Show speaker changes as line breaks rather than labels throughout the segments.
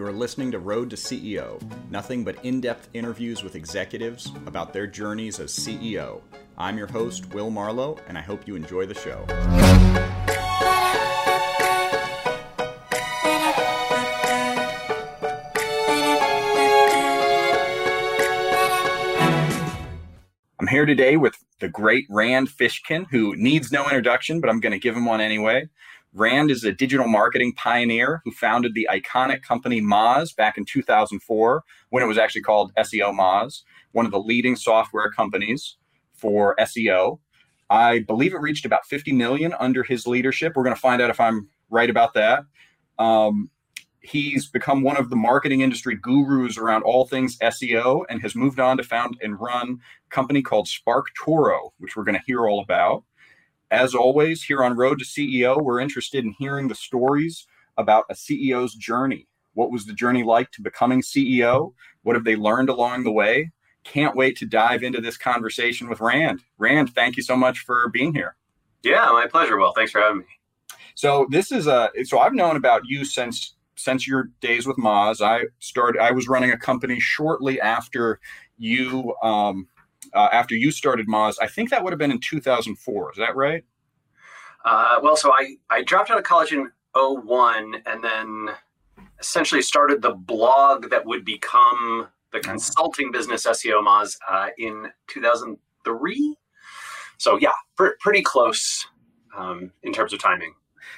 You are listening to Road to CEO, nothing but in depth interviews with executives about their journeys as CEO. I'm your host, Will Marlowe, and I hope you enjoy the show. I'm here today with the great Rand Fishkin, who needs no introduction, but I'm going to give him one anyway. Rand is a digital marketing pioneer who founded the iconic company Moz back in 2004 when it was actually called SEO Moz, one of the leading software companies for SEO. I believe it reached about 50 million under his leadership. We're going to find out if I'm right about that. Um, he's become one of the marketing industry gurus around all things SEO and has moved on to found and run a company called SparkToro, which we're going to hear all about. As always, here on Road to CEO, we're interested in hearing the stories about a CEO's journey. What was the journey like to becoming CEO? What have they learned along the way? Can't wait to dive into this conversation with Rand. Rand, thank you so much for being here.
Yeah, my pleasure. Well, thanks for having me.
So this is a so I've known about you since since your days with Moz. I started I was running a company shortly after you um, uh, after you started Moz. I think that would have been in 2004. Is that right?
Uh, well, so I, I dropped out of college in 01 and then essentially started the blog that would become the consulting business SEO Moz uh, in 2003. So, yeah, pr- pretty close um, in terms of timing.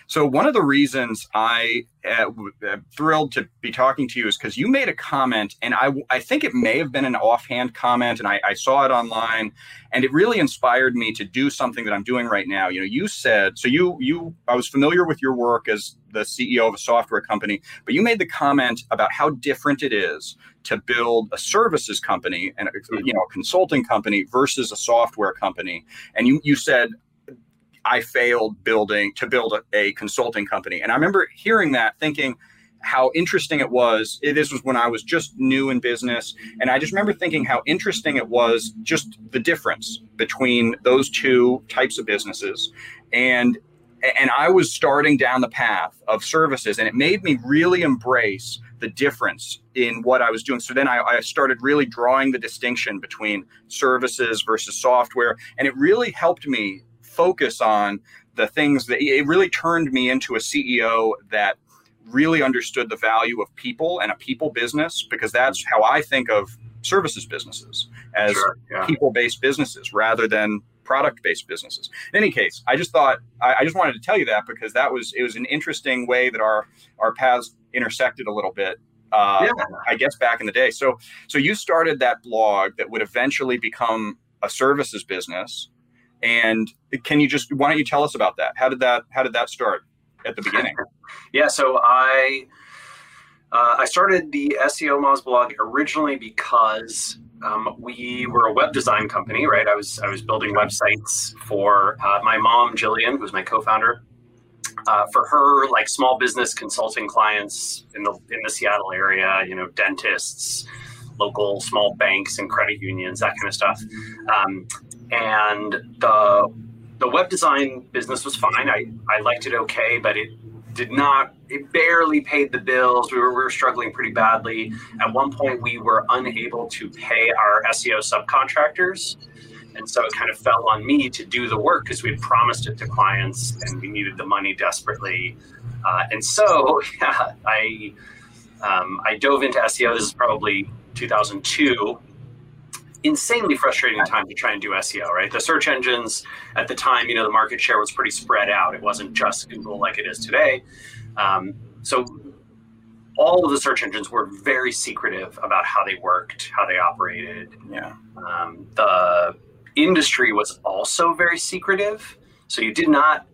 So one of the reasons I uh, am thrilled to be talking to you is because you made a comment, and I I think it may have been an offhand comment, and I, I saw it online, and it really inspired me to do something that I'm doing right now. You know, you said so. You you I was familiar with your work as the CEO of a software company, but you made the comment about how different it is to build a services company and you know a consulting company versus a software company. And you you said I failed building to build a, a, consulting company. And I remember hearing that thinking how interesting it was. Eh, this was when I was just new in business. And I just remember thinking how interesting it was just the difference between those two types of businesses. And and I was starting down the path of services, and it made me really embrace the difference in what I was doing. So then I, I, started really drawing the distinction between services versus software, and it really helped me focus on the things that it really turned me into a CEO that really understood the value of people and a people business because that's how I think of services businesses as sure, yeah. people based businesses rather than product based businesses. In any case, I just thought I, I, just wanted to tell you that because that was it was an interesting way that our our paths intersected a little bit. Uh, yeah. I guess back in the day. So so you started that blog that would eventually become a services business and can you just why don't you tell us about that? How did that how did that start at the beginning?
yeah, so I uh, I started the SEO Moz blog originally because um, we were a web design company, right? I was I was building websites for uh, my mom, Gillian, who's my co-founder. Uh, for her, like small business consulting clients in the in the Seattle area, you know, dentists, local small banks and credit unions, that kind of stuff. Um, and the the web design business was fine. I, I liked it okay, but it did not it barely paid the bills. We were, we were struggling pretty badly. At one point we were unable to pay our SEO subcontractors. And so it kind of fell on me to do the work because we had promised it to clients and we needed the money desperately. Uh, and so yeah, I um, I dove into SEO. This is probably 2002 insanely frustrating time to try and do SEO, right? The search engines at the time, you know, the market share was pretty spread out. It wasn't just Google like it is today. Um, so all of the search engines were very secretive about how they worked, how they operated.
Yeah.
Um, the industry was also very secretive. So you did not.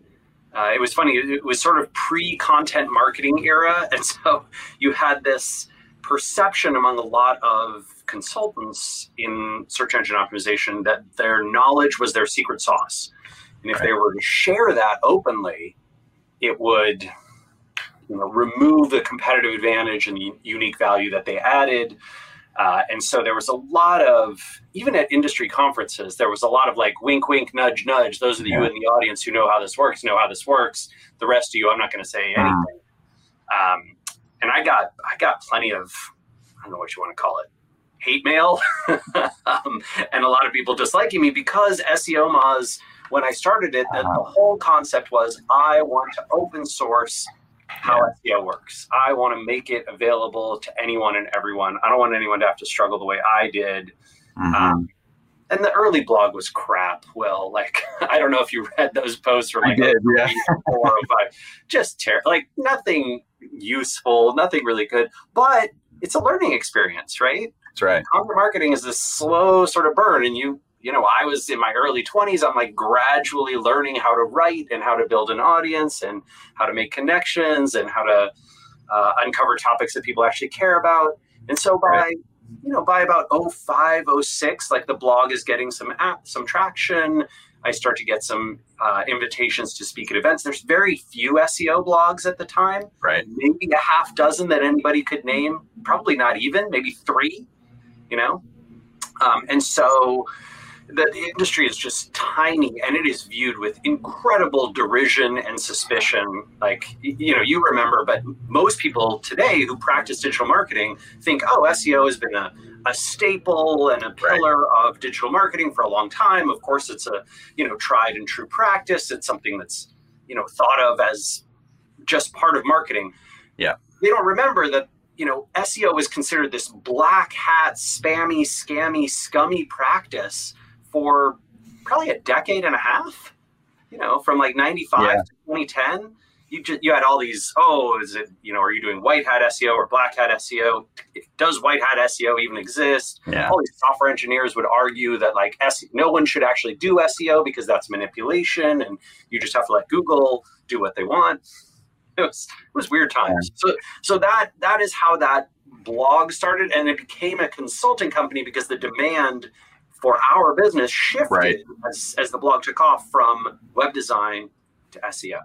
Uh, it was funny. It was sort of pre-content marketing era, and so you had this perception among a lot of consultants in search engine optimization that their knowledge was their secret sauce. And if right. they were to share that openly, it would you know, remove the competitive advantage and the unique value that they added. Uh, and so there was a lot of, even at industry conferences, there was a lot of like wink, wink, nudge, nudge. Those of yeah. you in the audience who know how this works know how this works. The rest of you, I'm not going to say anything. Um, and I got I got plenty of I don't know what you want to call it hate mail um, and a lot of people disliking me because SEO Moz when I started it uh-huh. the whole concept was I want to open source how. SEO works. I want to make it available to anyone and everyone. I don't want anyone to have to struggle the way I did. Mm-hmm. Um, and the early blog was crap. Well, like I don't know if you read those posts from like
I did, yeah.
four or five. Just terrible. Like nothing useful, nothing really good. But it's a learning experience, right?
That's right.
Content marketing is this slow sort of burn, and you you know, I was in my early 20s. I'm like gradually learning how to write and how to build an audience and how to make connections and how to uh, uncover topics that people actually care about. And so by right you know, by about 05, 06, like the blog is getting some app, some traction. I start to get some uh, invitations to speak at events. There's very few SEO blogs at the time.
Right.
Maybe a half dozen that anybody could name. Probably not even. Maybe three. You know. Um, and so the, the industry is just tiny and it is viewed with incredible derision and suspicion. Like, you know, you remember, but most people today who practice digital marketing think, oh, SEO has been a, a staple and a pillar right. of digital marketing for a long time. Of course, it's a, you know, tried and true practice. It's something that's, you know, thought of as just part of marketing.
Yeah.
They don't remember that you know, SEO is considered this black hat, spammy, scammy, scummy practice for probably a decade and a half. You know, from like '95 yeah. to 2010, you just, you had all these. Oh, is it you know? Are you doing white hat SEO or black hat SEO? Does white hat SEO even exist?
Yeah.
All these software engineers would argue that like SEO, no one should actually do SEO because that's manipulation, and you just have to let Google do what they want. It was it was weird times. Yeah. So so that that is how that blog started, and it became a consulting company because the demand for our business shifted right. as, as the blog took off from web design to SEO.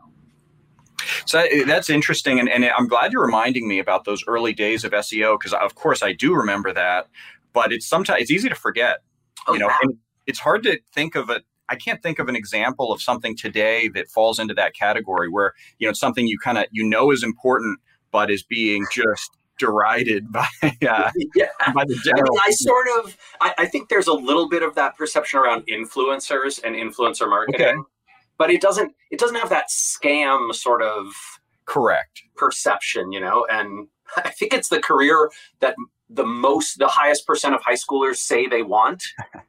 So that's interesting, and, and I'm glad you're reminding me about those early days of SEO because, of course, I do remember that. But it's sometimes it's easy to forget,
oh,
you know. And it's hard to think of it. I can't think of an example of something today that falls into that category where you know it's something you kind of you know is important, but is being just derided by uh,
yeah.
by the general. I,
mean, I sort of I, I, think there's a little bit of that perception around influencers and influencer marketing, okay. but it doesn't it doesn't have that scam sort of
correct
perception, you know. And I think it's the career that the most the highest percent of high schoolers say they want.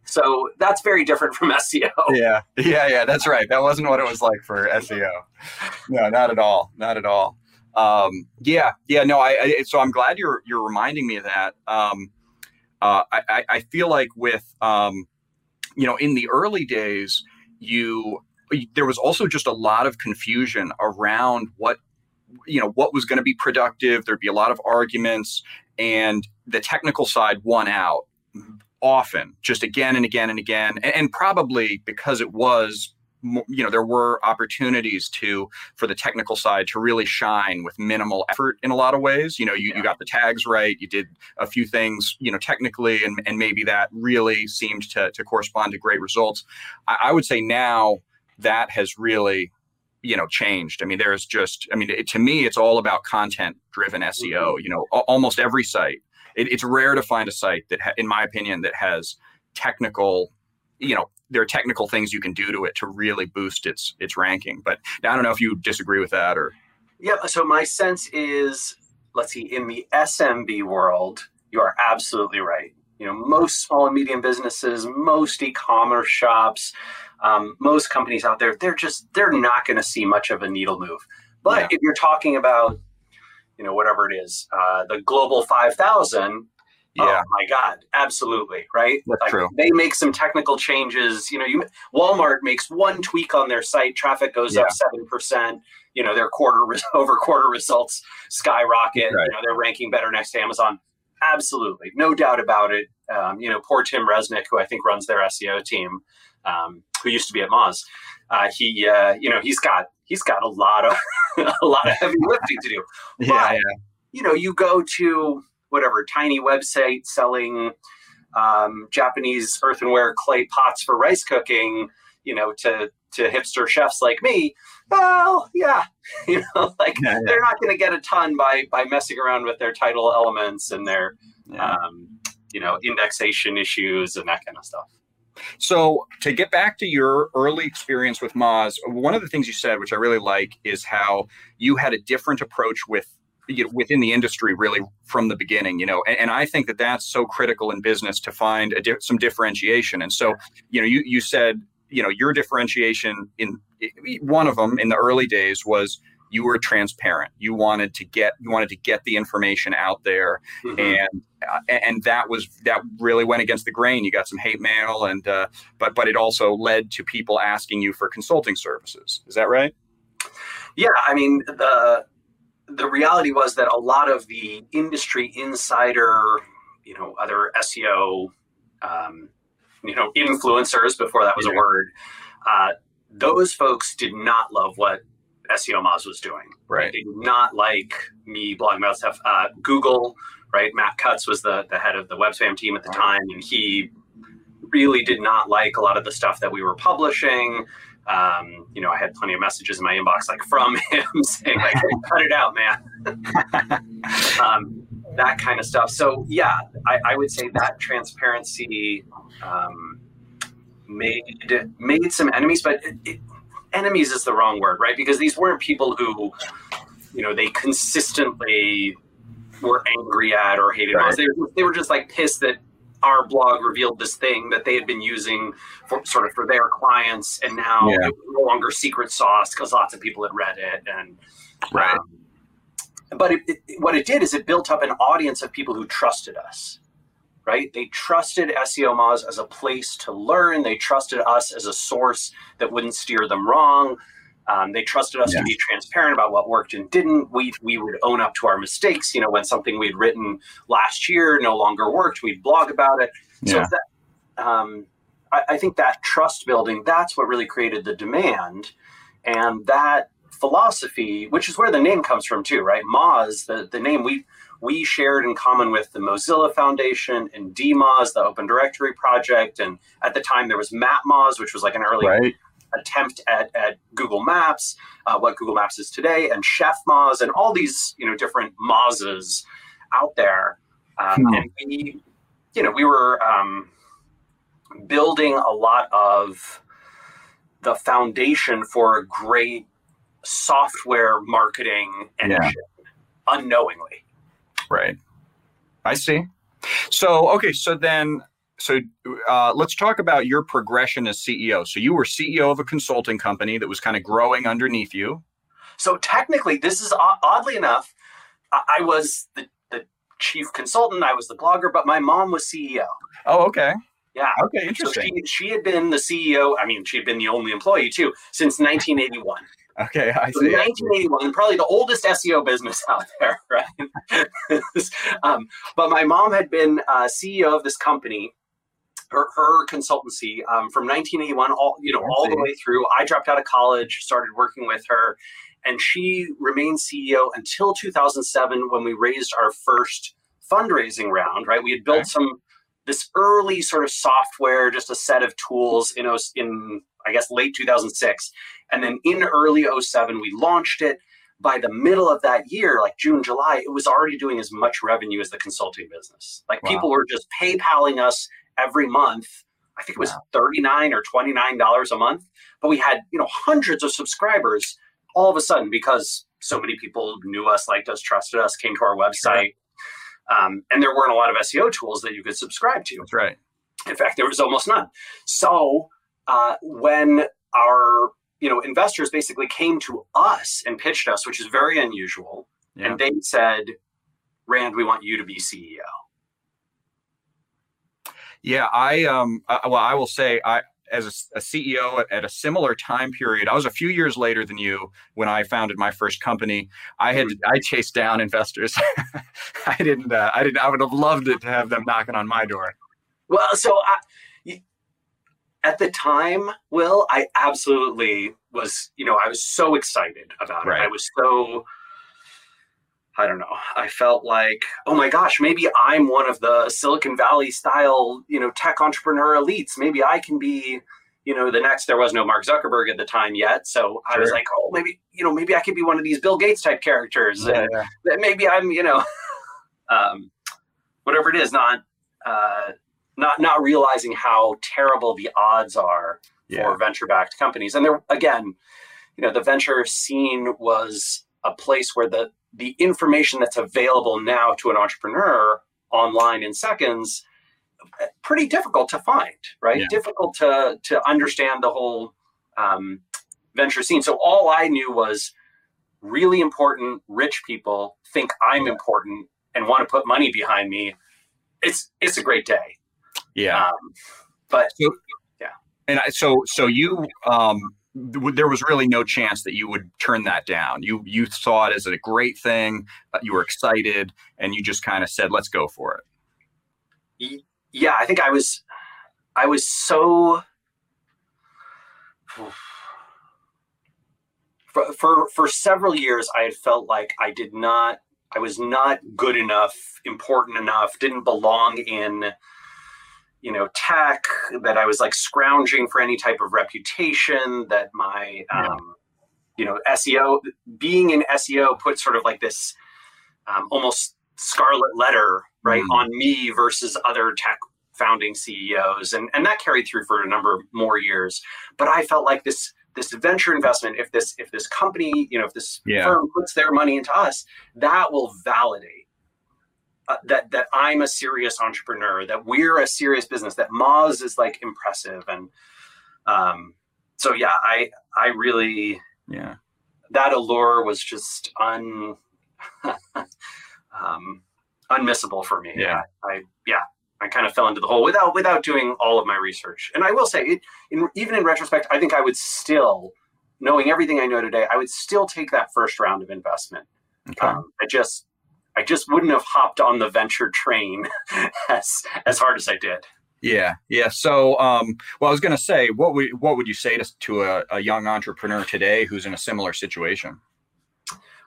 So that's very different from SEO.
Yeah, yeah, yeah. That's right. That wasn't what it was like for SEO. No, not at all. Not at all um, yeah, yeah, no, I, I, so I'm glad you're you're reminding me of that. Um, uh, I, I feel like with um, you know in the early days, you there was also just a lot of confusion around what you know what was going to be productive. There'd be a lot of arguments, and the technical side won out often, just again and again and again, and, and probably because it was you know there were opportunities to for the technical side to really shine with minimal effort in a lot of ways you know you, yeah. you got the tags right you did a few things you know technically and, and maybe that really seemed to, to correspond to great results I, I would say now that has really you know changed i mean there's just i mean it, to me it's all about content driven seo mm-hmm. you know almost every site it, it's rare to find a site that ha- in my opinion that has technical you know there are technical things you can do to it to really boost its its ranking. But I don't know if you disagree with that or.
Yeah. So my sense is, let's see, in the SMB world, you are absolutely right. You know, most small and medium businesses, most e-commerce shops, um, most companies out there, they're just they're not going to see much of a needle move. But yeah. if you're talking about, you know, whatever it is, uh, the global five thousand, yeah. Oh my God, absolutely, right?
That's like, true.
They make some technical changes. You know, you Walmart makes one tweak on their site, traffic goes yeah. up seven percent. You know, their quarter over quarter results skyrocket. Right. You know, they're ranking better next to Amazon. Absolutely, no doubt about it. Um, you know, poor Tim Resnick, who I think runs their SEO team, um, who used to be at Moz. Uh, he, uh, you know, he's got he's got a lot of a lot of heavy lifting to do. But, yeah, yeah. You know, you go to whatever tiny website selling um, Japanese earthenware clay pots for rice cooking, you know, to to hipster chefs like me, well, yeah, you know, like yeah, yeah. they're not going to get a ton by by messing around with their title elements and their, yeah. um, you know, indexation issues and that kind of stuff.
So to get back to your early experience with Moz, one of the things you said, which I really like, is how you had a different approach with you know, within the industry really from the beginning you know and, and, i think that that's so critical in business to find a di- some differentiation. And so you know you, you said you know your differentiation in one of them in the early days was you were transparent. You wanted to get you wanted to get the information out there. Mm-hmm. and uh, and that was that really went against the grain. You got some hate mail and uh, but but it also led to people asking you for consulting services. Is that right?
Yeah i mean the the reality was that a lot of the industry insider you know other seo um, you know influencers before that was yeah. a word uh, those folks did not love what SEO Moz was doing.
Right.
They did not like me blogging about stuff. Uh, Google, right? Matt Cutts was the, the head of the web spam team at the time, and he really did not like a lot of the stuff that we were publishing. Um, you know, I had plenty of messages in my inbox like from him saying like, "Cut it out, man." um, that kind of stuff. So yeah, I, I would say that transparency um, made made some enemies, but it, it, enemies is the wrong word, right? Because these weren't people who, you know, they consistently were angry at or hated right. us. They, they were just like pissed that our blog revealed this thing that they had been using for sort of for their clients, and now yeah. it was no longer secret sauce because lots of people had read it. And
right. Um,
but it, it, what it did is it built up an audience of people who trusted us right? They trusted SEO Moz as a place to learn. They trusted us as a source that wouldn't steer them wrong. Um, they trusted us yeah. to be transparent about what worked and didn't. We we would own up to our mistakes. You know, when something we'd written last year no longer worked, we'd blog about it. Yeah. So that, um, I, I think that trust building that's what really created the demand, and that philosophy, which is where the name comes from too, right? Moz, the the name we we shared in common with the Mozilla Foundation and DMOZ, the Open Directory Project. And at the time, there was MapMoz, which was like an early right. Attempt at, at Google Maps, uh, what Google Maps is today, and Chef Moz, and all these you know different Mozes out there. Um, hmm. And we, you know, we were um, building a lot of the foundation for a great software marketing engine yeah. unknowingly.
Right. I see. So, okay, so then, so uh, let's talk about your progression as CEO. So, you were CEO of a consulting company that was kind of growing underneath you.
So, technically, this is oddly enough, I was the, the chief consultant, I was the blogger, but my mom was CEO.
Oh, okay.
Yeah.
Okay, interesting. So
she, she had been the CEO, I mean, she had been the only employee too, since 1981.
Okay, I
see. 1981, probably the oldest SEO business out there, right? um, but my mom had been uh, CEO of this company, her, her consultancy, um, from 1981, all you know, all the way through. I dropped out of college, started working with her, and she remained CEO until 2007 when we raised our first fundraising round. Right, we had built okay. some this early sort of software, just a set of tools in in I guess late 2006 and then in early 07, we launched it. By the middle of that year, like June, July, it was already doing as much revenue as the consulting business. Like wow. people were just PayPaling us every month. I think it was wow. 39 or $29 a month, but we had, you know, hundreds of subscribers all of a sudden because so many people knew us, liked us, trusted us, came to our website. Sure. Um, and there weren't a lot of SEO tools that you could subscribe to.
That's right.
In fact, there was almost none. So uh, when our you know, investors basically came to us and pitched us, which is very unusual. Yeah. And they said, Rand, we want you to be CEO.
Yeah, I um, I, well, I will say, I as a, a CEO at, at, a similar time period, I was a few years later than you when I founded my first company. I had mm-hmm. I chased down investors. I didn't. Uh, I didn't. I would have loved it to have them knocking on my door.
Well, so I, at the time, Will, I absolutely was, you know, I was so excited about right. it. I was so, I don't know, I felt like, oh my gosh, maybe I'm one of the Silicon Valley style, you know, tech entrepreneur elites. Maybe I can be, you know, the next there was no Mark Zuckerberg at the time yet, so I was like, oh, maybe you know, maybe I could be one of these Bill Gates type characters. Yeah, yeah. Maybe I'm, you know, um, whatever it is, not uh, not not realizing how terrible the odds are yeah. for venture backed companies. And there again, you know, the venture scene was a place where the the information that's available now to an entrepreneur online in seconds pretty difficult to find right? Yeah. difficult to to understand the whole um, venture scene. So all i knew was really important rich people think i'm important and want to put money behind me. It's it's a great day.
Yeah. Um,
but
so, yeah. and I, so so you um there was really no chance that you would turn that down. You you saw it as a great thing. Uh, you were excited, and you just kind of said, "Let's go for
it." Yeah, I think I was. I was so. For, for for several years, I had felt like I did not. I was not good enough, important enough, didn't belong in you know tech that i was like scrounging for any type of reputation that my um, you know seo being in seo put sort of like this um, almost scarlet letter right mm. on me versus other tech founding ceos and and that carried through for a number of more years but i felt like this this venture investment if this if this company you know if this yeah. firm puts their money into us that will validate uh, that that I'm a serious entrepreneur, that we're a serious business, that Moz is like impressive, and um, so yeah, I I really
yeah
that allure was just un um, unmissable for me.
Yeah,
I, I yeah I kind of fell into the hole without without doing all of my research. And I will say, it, in, even in retrospect, I think I would still, knowing everything I know today, I would still take that first round of investment. Okay. Um, I just I just wouldn't have hopped on the venture train as as hard as I did.
Yeah, yeah. So, um, well, I was going to say, what would what would you say to to a, a young entrepreneur today who's in a similar situation?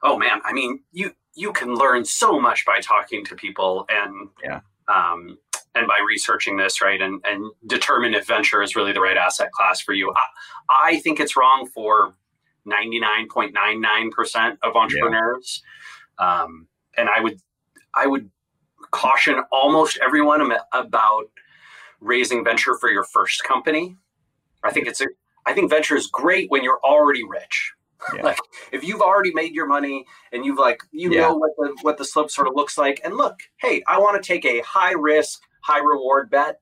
Oh man, I mean, you you can learn so much by talking to people and
yeah.
Um, and by researching this right and and determine if venture is really the right asset class for you. I, I think it's wrong for 99.99% of entrepreneurs. Yeah. Um, and I would I would caution almost everyone about raising venture for your first company. I think it's a I think venture is great when you're already rich. Yeah. like if you've already made your money and you've like you yeah. know what the what the slope sort of looks like and look, hey, I want to take a high risk, high reward bet.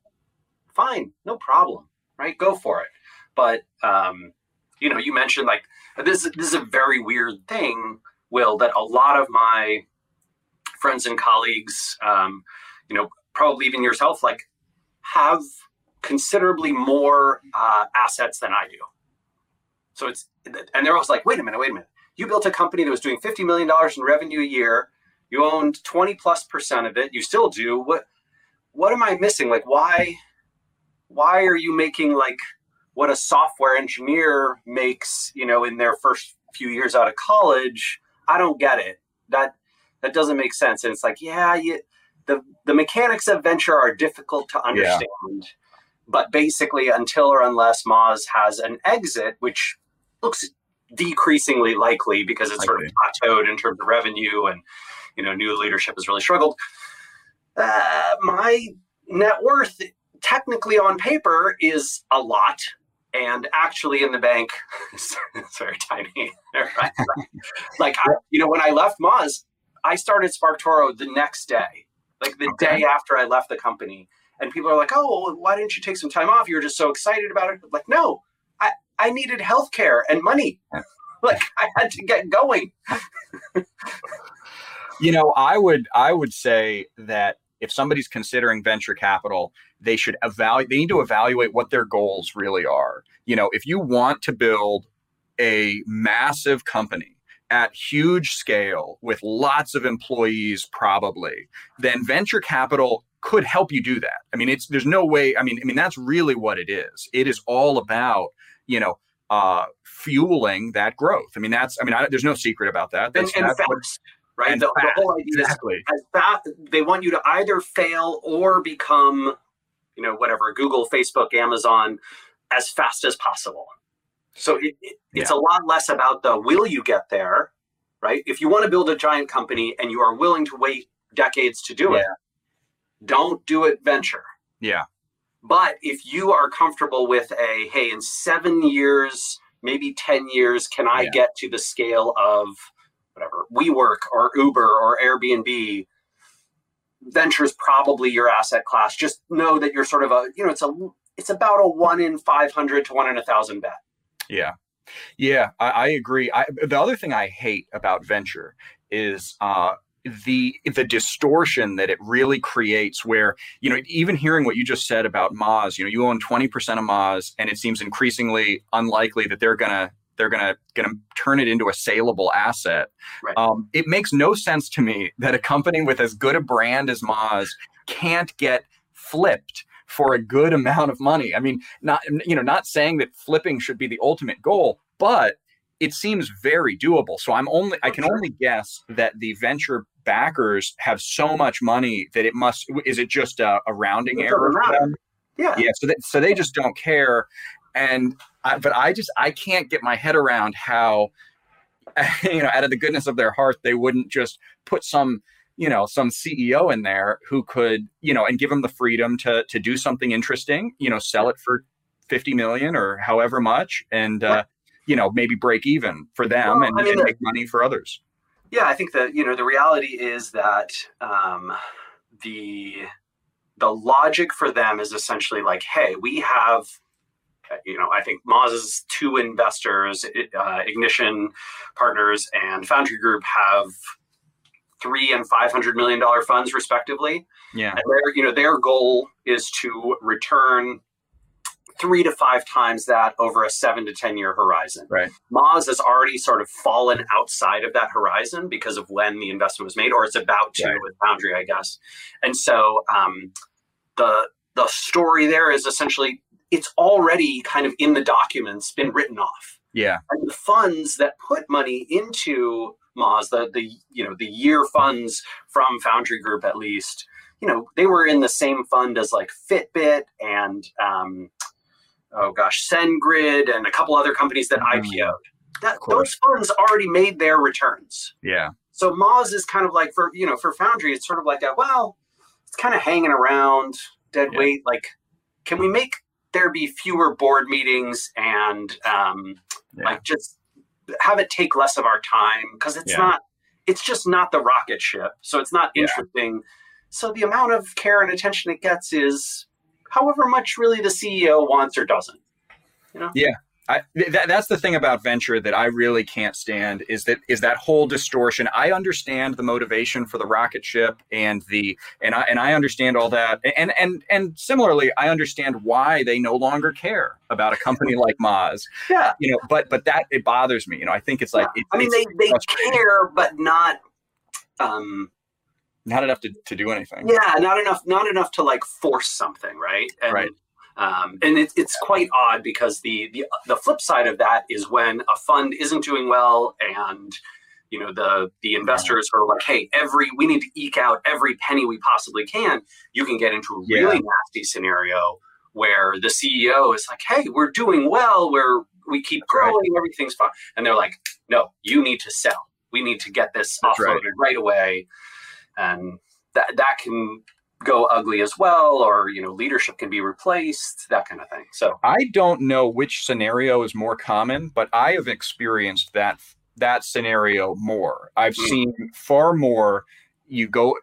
Fine, no problem. Right? Go for it. But um, you know, you mentioned like this this is a very weird thing, Will, that a lot of my friends and colleagues, um, you know, probably even yourself, like have considerably more uh, assets than I do. So it's, and they're always like, wait a minute, wait a minute. You built a company that was doing $50 million in revenue a year. You owned 20 plus percent of it. You still do. What, what am I missing? Like, why, why are you making like what a software engineer makes, you know, in their first few years out of college? I don't get it. That, that doesn't make sense. And it's like, yeah, you, the the mechanics of venture are difficult to understand. Yeah. But basically, until or unless Moz has an exit, which looks decreasingly likely because it's sort of plateaued in terms of revenue and you know new leadership has really struggled. Uh, my net worth, technically on paper, is a lot, and actually in the bank, it's, very tiny. like I, you know, when I left Moz, I started SparkToro the next day, like the okay. day after I left the company. And people are like, oh, well, why didn't you take some time off? You were just so excited about it. Like, no, I, I needed healthcare and money. like I had to get going.
you know, I would I would say that if somebody's considering venture capital, they should evaluate they need to evaluate what their goals really are. You know, if you want to build a massive company at huge scale with lots of employees probably then venture capital could help you do that. I mean it's there's no way i mean i mean that's really what it is. It is all about you know uh fueling that growth. I mean that's i mean I, there's no secret about that.
That's, and, and that's fast, right? and the, the, whole idea exactly. is fast, they want you to either fail or become you know whatever google facebook amazon as fast as possible. So it, it, it's yeah. a lot less about the will you get there, right? If you want to build a giant company and you are willing to wait decades to do yeah. it, don't do it venture.
Yeah.
But if you are comfortable with a, hey, in seven years, maybe 10 years, can I yeah. get to the scale of whatever, WeWork or Uber or Airbnb? Venture is probably your asset class. Just know that you're sort of a, you know, it's a, it's about a one in 500 to one in a thousand bet.
Yeah. Yeah, I, I agree. I, the other thing I hate about venture is uh, the the distortion that it really creates where you know even hearing what you just said about Moz you know you own 20% of Moz and it seems increasingly unlikely that they're gonna they're gonna gonna turn it into a saleable asset right. um, it makes no sense to me that a company with as good a brand as Moz can't get flipped for a good amount of money i mean not you know not saying that flipping should be the ultimate goal but it seems very doable. So I'm only I can only guess that the venture backers have so much money that it must is it just a, a rounding it's error?
Yeah.
Yeah. So that, so they just don't care. And I, but I just I can't get my head around how you know out of the goodness of their heart they wouldn't just put some you know some CEO in there who could you know and give them the freedom to to do something interesting you know sell it for 50 million or however much and uh, you know maybe break even for them well, and, I mean, and make money for others.
Yeah, I think that you know the reality is that um, the the logic for them is essentially like, hey, we have you know, I think Moz's two investors, uh, Ignition Partners and Foundry Group, have three and five hundred million dollar funds respectively.
Yeah,
and their you know their goal is to return three to five times that over a seven to 10 year horizon.
Right.
Moz has already sort of fallen outside of that horizon because of when the investment was made, or it's about to right. with Foundry, I guess. And so um, the the story there is essentially it's already kind of in the documents been written off.
Yeah.
And the funds that put money into Moz, the the you know the year funds from Foundry Group at least, you know, they were in the same fund as like Fitbit and um, oh gosh, SendGrid and a couple other companies that mm-hmm. IPO'd. That, those funds already made their returns.
Yeah.
So Moz is kind of like for you know for Foundry, it's sort of like a well, it's kind of hanging around dead yeah. weight. Like, can we make there be fewer board meetings and um, yeah. like just have it take less of our time because it's yeah. not it's just not the rocket ship so it's not interesting so the amount of care and attention it gets is however much really the CEO wants or doesn't. You know?
Yeah. I, that, that's the thing about venture that I really can't stand is that is that whole distortion. I understand the motivation for the rocket ship and the and I and I understand all that and and and similarly I understand why they no longer care about a company like Moz.
Yeah,
you know, but but that it bothers me. You know, I think it's like
yeah. I mean they they care, but not um
not enough to, to do anything.
Yeah, not enough, not enough to like force something, right?
And, right.
Um, and it, it's quite odd because the, the the flip side of that is when a fund isn't doing well and you know the the investors are like hey every we need to eke out every penny we possibly can. You can get into a really yeah. nasty scenario where the ceo is like hey we're doing well. We're we keep growing right. everything's fine. And they're like no you need to sell. We need to get this That's offloaded right. right away. And that that can go ugly as well or you know leadership can be replaced that kind of thing so
i don't know which scenario is more common but i have experienced that that scenario more i've mm. seen far more you go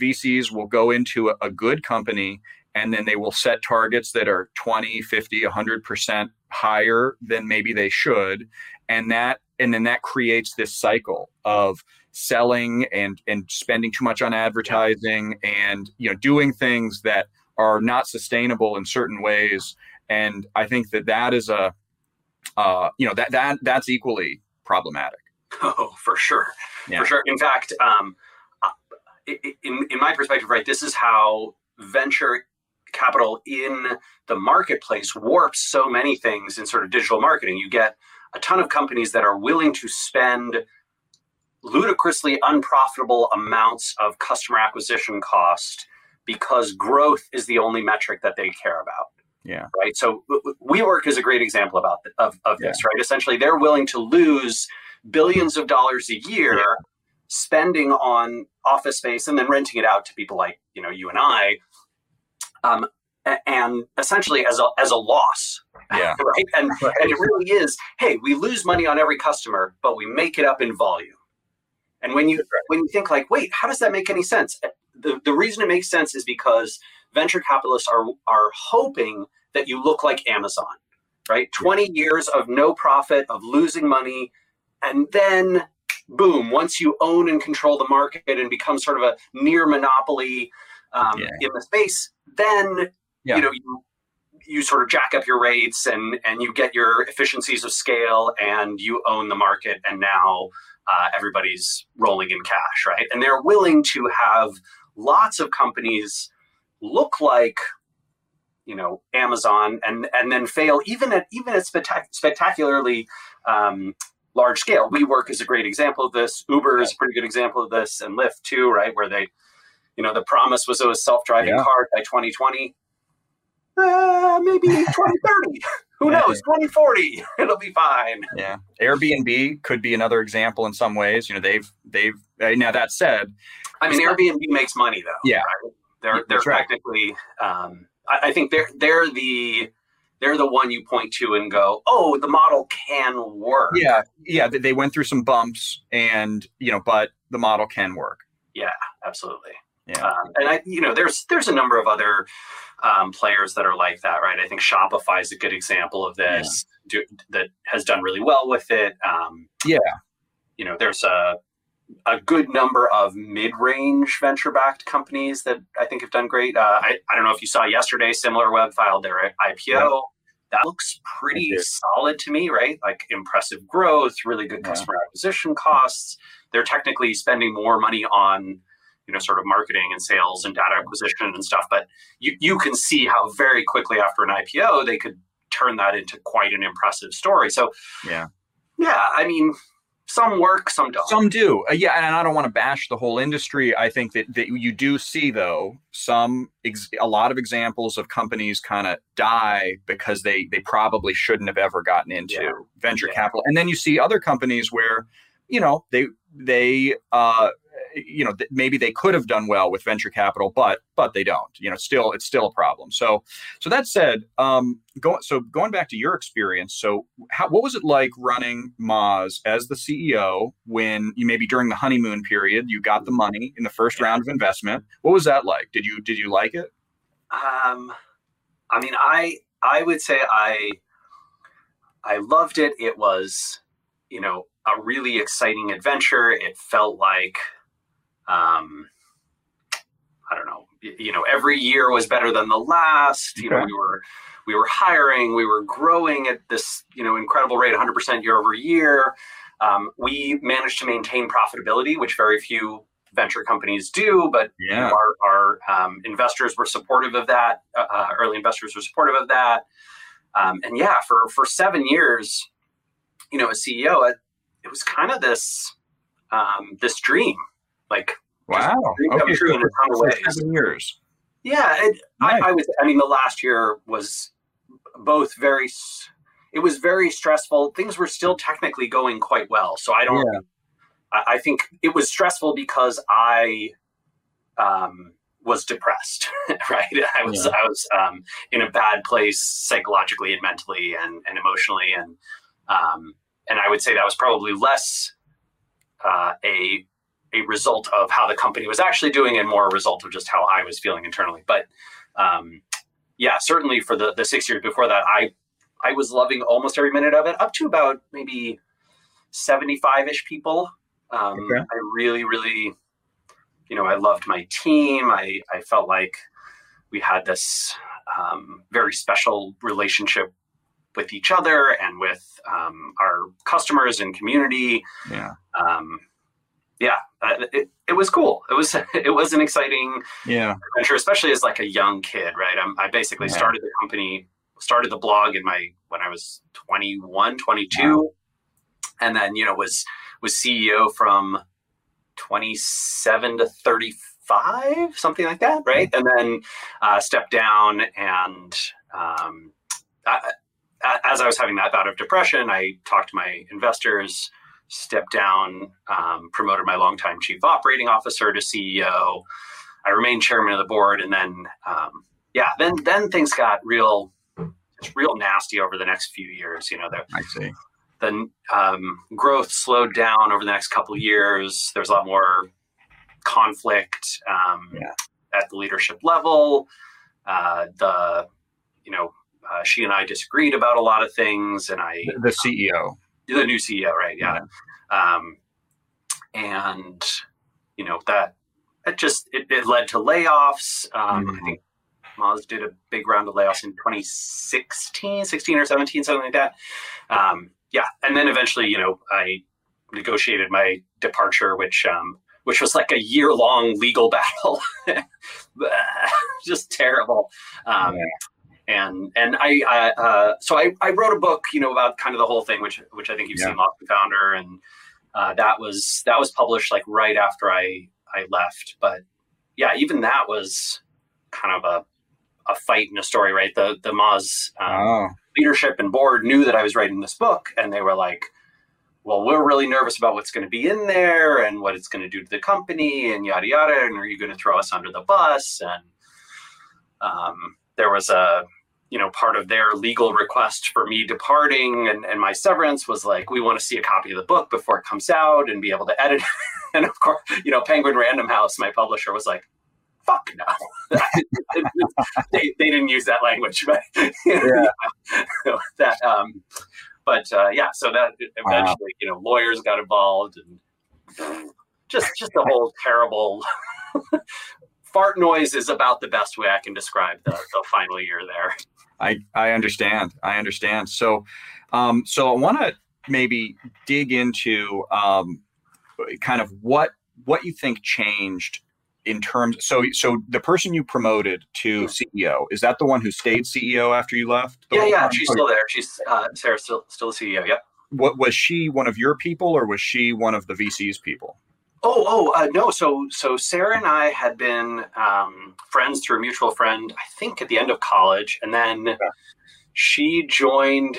vcs will go into a, a good company and then they will set targets that are 20 50 100% higher than maybe they should and that and then that creates this cycle of selling and and spending too much on advertising and you know doing things that are not sustainable in certain ways. And i think that that is a uh, you know that that that's equally problematic.
Oh for sure. Yeah. for sure. In fact um, uh, in, in my perspective right this is how venture capital in the marketplace warps so many things in sort of digital marketing. You get a ton of companies that are willing to spend ludicrously unprofitable amounts of customer acquisition cost because growth is the only metric that they care about.
Yeah.
Right. So WeWork is a great example about of, of this, right? Essentially, they're willing to lose billions of dollars a year yeah. spending on office space and then renting it out to people like you know you and I, um, and essentially as a as a loss.
Yeah.
right. And right. and it really is. Hey, we lose money on every customer, but we make it up in volume. And when you right. when you think like, wait, how does that make any sense? The the reason it makes sense is because venture capitalists are are hoping that you look like Amazon, right? 20 years of no profit, of losing money, and then boom, once you own and control the market and become sort of a near monopoly um, yeah. in the space, then yeah. you know you you sort of jack up your rates and and you get your efficiencies of scale and you own the market and now uh, everybody's rolling in cash, right? And they're willing to have lots of companies look like you know Amazon and and then fail even at even at spectac- spectacularly um, large scale. WeWork is a great example of this. Uber is a pretty good example of this, and Lyft too, right? Where they, you know, the promise was it was self driving yeah. cars by 2020. Uh, maybe 2030. Who knows? 2040. It'll be fine.
Yeah. Airbnb could be another example in some ways. You know, they've they've uh, now that said,
I mean, Airbnb makes money though.
Yeah.
Right? They're they're right. practically. Um, I, I think they're they're the they're the one you point to and go, "Oh, the model can work."
Yeah, yeah. They went through some bumps, and you know, but the model can work.
Yeah, absolutely. Yeah, um, and I, you know, there's there's a number of other um, players that are like that, right? I think Shopify is a good example of this yeah. do, that has done really well with it. Um,
yeah,
you know, there's a a good number of mid-range venture-backed companies that I think have done great. Uh, I, I don't know if you saw yesterday, SimilarWeb filed their IPO. That looks pretty solid to me, right? Like impressive growth, really good yeah. customer acquisition costs. They're technically spending more money on, you know, sort of marketing and sales and data acquisition and stuff. But you, you can see how very quickly after an IPO they could turn that into quite an impressive story. So
yeah,
yeah, I mean, some work, some don't.
Some do. Uh, yeah, and I don't want to bash the whole industry. I think that, that you do see though some ex- a lot of examples of companies kind of die because they they probably shouldn't have ever gotten into yeah. venture yeah. capital. And then you see other companies where you know they they uh you know maybe they could have done well with venture capital but but they don't you know still it's still a problem. So so that said um go, so going back to your experience so how, what was it like running moz as the ceo when you maybe during the honeymoon period you got the money in the first round of investment? What was that like? Did you did you like it?
Um i mean i i would say i i loved it. It was you know a really exciting adventure. It felt like um, I don't know, you know, every year was better than the last. You okay. know, we were we were hiring, we were growing at this you know incredible rate, 100% year over year. Um, we managed to maintain profitability, which very few venture companies do, but
yeah.
our, our um, investors were supportive of that. Uh, uh, early investors were supportive of that. Um, and yeah, for for seven years, you know, as CEO, it, it was kind of this um, this dream like
wow,
okay. true in a ton of ways.
Seven years.
Yeah, it, nice. I, I was. I mean, the last year was both very. It was very stressful. Things were still technically going quite well, so I don't. Yeah. I, I think it was stressful because I um, was depressed. right, I was. Yeah. I was um, in a bad place psychologically and mentally and, and emotionally, and um, and I would say that was probably less uh, a a result of how the company was actually doing and more a result of just how I was feeling internally. But um, yeah, certainly for the, the six years before that, I I was loving almost every minute of it, up to about maybe 75 ish people. Um, okay. I really, really, you know, I loved my team. I, I felt like we had this um, very special relationship with each other and with um, our customers and community.
Yeah.
Um, yeah, uh, it, it was cool. It was it was an exciting
yeah
adventure, especially as like a young kid, right? I'm, i basically yeah. started the company, started the blog in my when I was 21, 22, wow. and then you know was was CEO from 27 to 35, something like that, right? And then uh, stepped down and um, I, as I was having that bout of depression, I talked to my investors, stepped down, um, promoted my longtime chief operating officer to CEO. I remained chairman of the board, and then um, yeah, then then things got real, real nasty over the next few years. You know, the,
I see.
The um, growth slowed down over the next couple of years. There's a lot more conflict um, yeah. at the leadership level. Uh, the you know uh, she and I disagreed about a lot of things, and I
the CEO,
the new CEO, right? Yeah. Um, and you know that it just it, it led to layoffs. Um, mm-hmm. I think Moz did a big round of layoffs in 2016, 16 or 17, something like that. Um, yeah, and then eventually, you know, I negotiated my departure, which um, which was like a year long legal battle, just terrible. Um, yeah and and I, I uh, so I, I wrote a book, you know, about kind of the whole thing, which which I think you've yeah. seen, Lost and Founder, and uh, that was that was published like right after I I left. But yeah, even that was kind of a a fight in a story, right? The the Moz um, oh. leadership and board knew that I was writing this book, and they were like, "Well, we're really nervous about what's going to be in there and what it's going to do to the company, and yada yada. And are you going to throw us under the bus?" And um, there was a you know part of their legal request for me departing and, and my severance was like we want to see a copy of the book before it comes out and be able to edit and of course you know penguin random house my publisher was like fuck no they, they didn't use that language but yeah. that um but uh, yeah so that eventually wow. you know lawyers got involved and just just a whole terrible fart noise is about the best way I can describe the, the final year there.
I, I understand. I understand. So, um, so I want to maybe dig into um, kind of what what you think changed in terms. So, so the person you promoted to CEO is that the one who stayed CEO after you left?
Yeah, yeah, time? she's still there. She's uh, Sarah, still still the CEO. Yep.
What was she one of your people, or was she one of the VC's people?
Oh, oh, uh, no. So, so Sarah and I had been um, friends through a mutual friend. I think at the end of college, and then yeah. she joined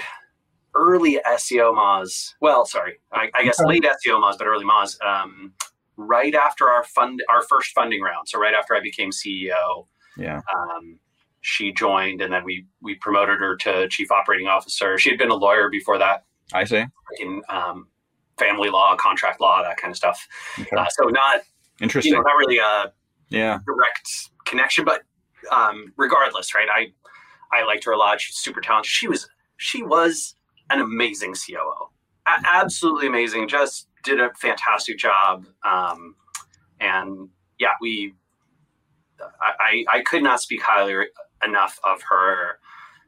early SEO Moz. Well, sorry, I, I guess late SEO Moz, but early Moz. Um, right after our fund, our first funding round. So right after I became CEO.
Yeah.
Um, she joined, and then we we promoted her to chief operating officer. She had been a lawyer before that.
I see.
In um, family law, contract law, that kind of stuff. Okay. Uh, so not
interesting,
you know, not really a
yeah
direct connection, but um, regardless, right? I I liked her a lot. She's super talented. She was she was an amazing COO, a- absolutely amazing. Just did a fantastic job. Um, and yeah, we I, I could not speak highly enough of her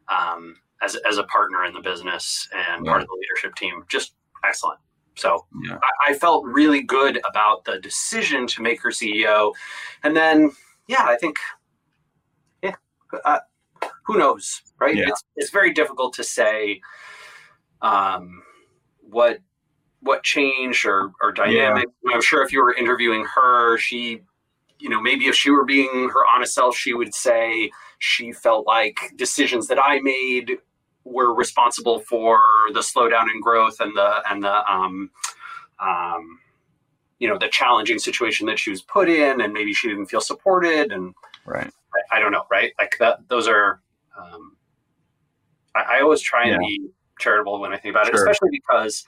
um, as, as a partner in the business and yeah. part of the leadership team. Just excellent. So yeah. I, I, felt really good about the decision to make her CEO. And then, yeah, I think, yeah, uh, who knows, right? Yeah. It's, it's very difficult to say um, what what changed or, or dynamic. Yeah. I'm sure if you were interviewing her, she, you know, maybe if she were being her honest self, she would say she felt like decisions that I made were responsible for the slowdown in growth and the and the um, um, you know the challenging situation that she was put in, and maybe she didn't feel supported, and
right.
I, I don't know, right? Like that. Those are. Um, I, I, always try and yeah. be charitable when I think about sure. it, especially because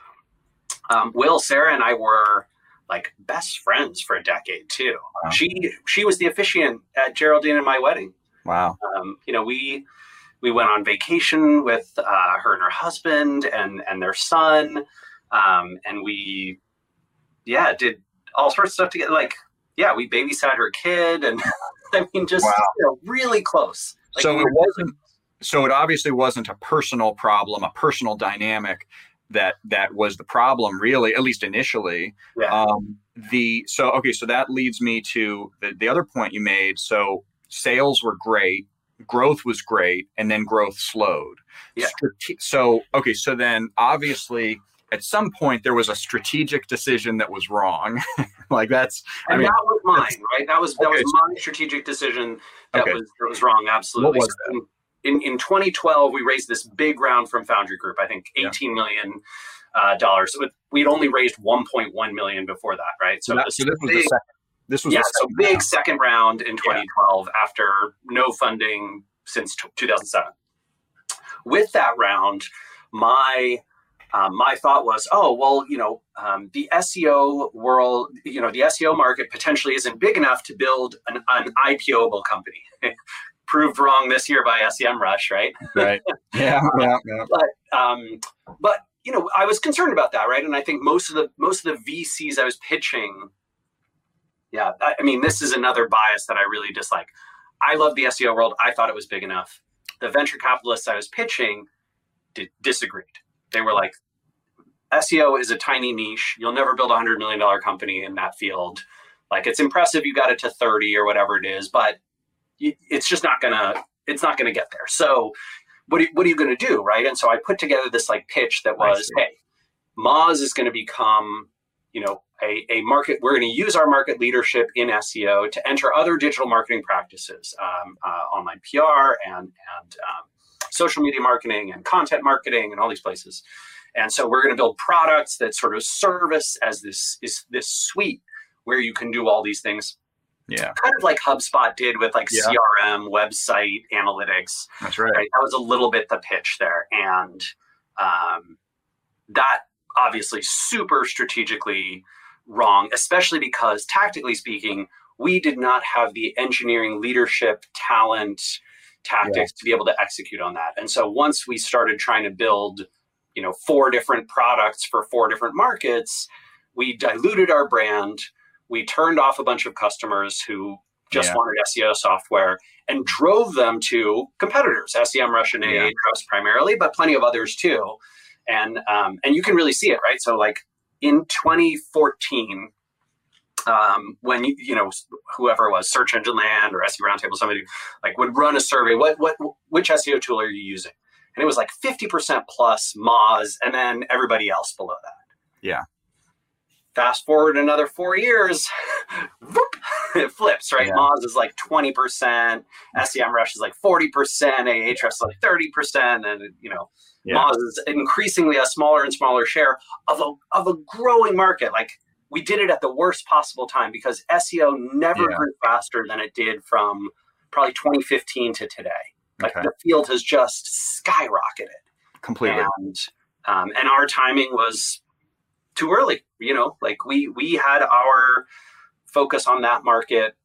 um, Will, Sarah, and I were like best friends for a decade too. Wow. She she was the officiant at Geraldine and my wedding.
Wow.
Um, you know, we we went on vacation with uh, her and her husband and and their son, um, and we, yeah, did all sorts of stuff together. Like, yeah, we babysat her kid, and I mean, just wow. you know, really close.
Like, so it wasn't. So it obviously wasn't a personal problem, a personal dynamic that that was the problem, really, at least initially.
Yeah.
Um, the so okay, so that leads me to the, the other point you made. So sales were great growth was great and then growth slowed.
Yeah.
So, okay, so then obviously at some point there was a strategic decision that was wrong. like that's
and I mean, that was mine, right? That was that okay. was my strategic decision that okay. was that was wrong. Absolutely.
What was that?
in, in 2012 we raised this big round from Foundry Group. I think eighteen yeah. million uh, dollars. We'd only raised 1.1 million before that, right?
So, that, so this was big, the second. This was
yeah, so big round. second round in 2012 yeah. after no funding since 2007. With that round, my um, my thought was, oh well, you know, um, the SEO world, you know, the SEO market potentially isn't big enough to build an, an IPOable company. Proved wrong this year by SEMrush, right?
Right. Yeah. yeah, yeah.
But um, but you know, I was concerned about that, right? And I think most of the most of the VCs I was pitching, yeah, I, mean, this is another bias that I really dislike. I love the SEO world. I thought it was big enough. The venture capitalists I was pitching did, disagreed. They were like, SEO is a tiny niche. You'll never build a hundred million dollar company in that field. Like it's impressive you got it to 30 or whatever it is, but it's just not gonna it's not gonna get there. So what are, what are you going to do, right? And so I put together this like pitch that was, hey, Moz is going to become, you know, a, a market. We're going to use our market leadership in SEO to enter other digital marketing practices, um, uh, online PR and and um, social media marketing and content marketing and all these places. And so we're going to build products that sort of service as this is this suite where you can do all these things
yeah.
Kind of like HubSpot did with like yeah. CRM, website
analytics. That's right. right.
That was a little bit the pitch there. And um, that obviously super strategically wrong, especially because tactically speaking, we did not have the engineering leadership talent tactics yeah. to be able to execute on that. And so once we started trying to build, you know, four different products for four different markets, we diluted our brand we turned off a bunch of customers who just yeah. wanted SEO software and drove them to competitors, SEMrush and yeah. Ahrefs primarily, but plenty of others too. And um, and you can really see it, right? So like in 2014, um, when you, you know whoever was, Search Engine Land or SEO Roundtable, somebody like would run a survey. What what which SEO tool are you using? And it was like 50% plus Moz, and then everybody else below that.
Yeah.
Fast forward another four years, whoop, it flips, right? Yeah. Moz is like 20%, SEMrush is like 40%, Ahrefs is like 30%, and you know, yeah. Moz is increasingly a smaller and smaller share of a of a growing market. Like we did it at the worst possible time because SEO never yeah. grew faster than it did from probably 2015 to today. Like okay. the field has just skyrocketed
completely,
and um, and our timing was too early. You know, like we we had our focus on that market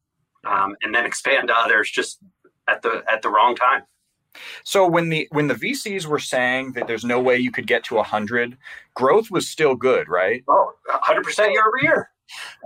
um, and then expand to others just at the at the wrong time.
So when the when the VCs were saying that there's no way you could get to 100, growth was still good, right?
Oh, 100% year over year.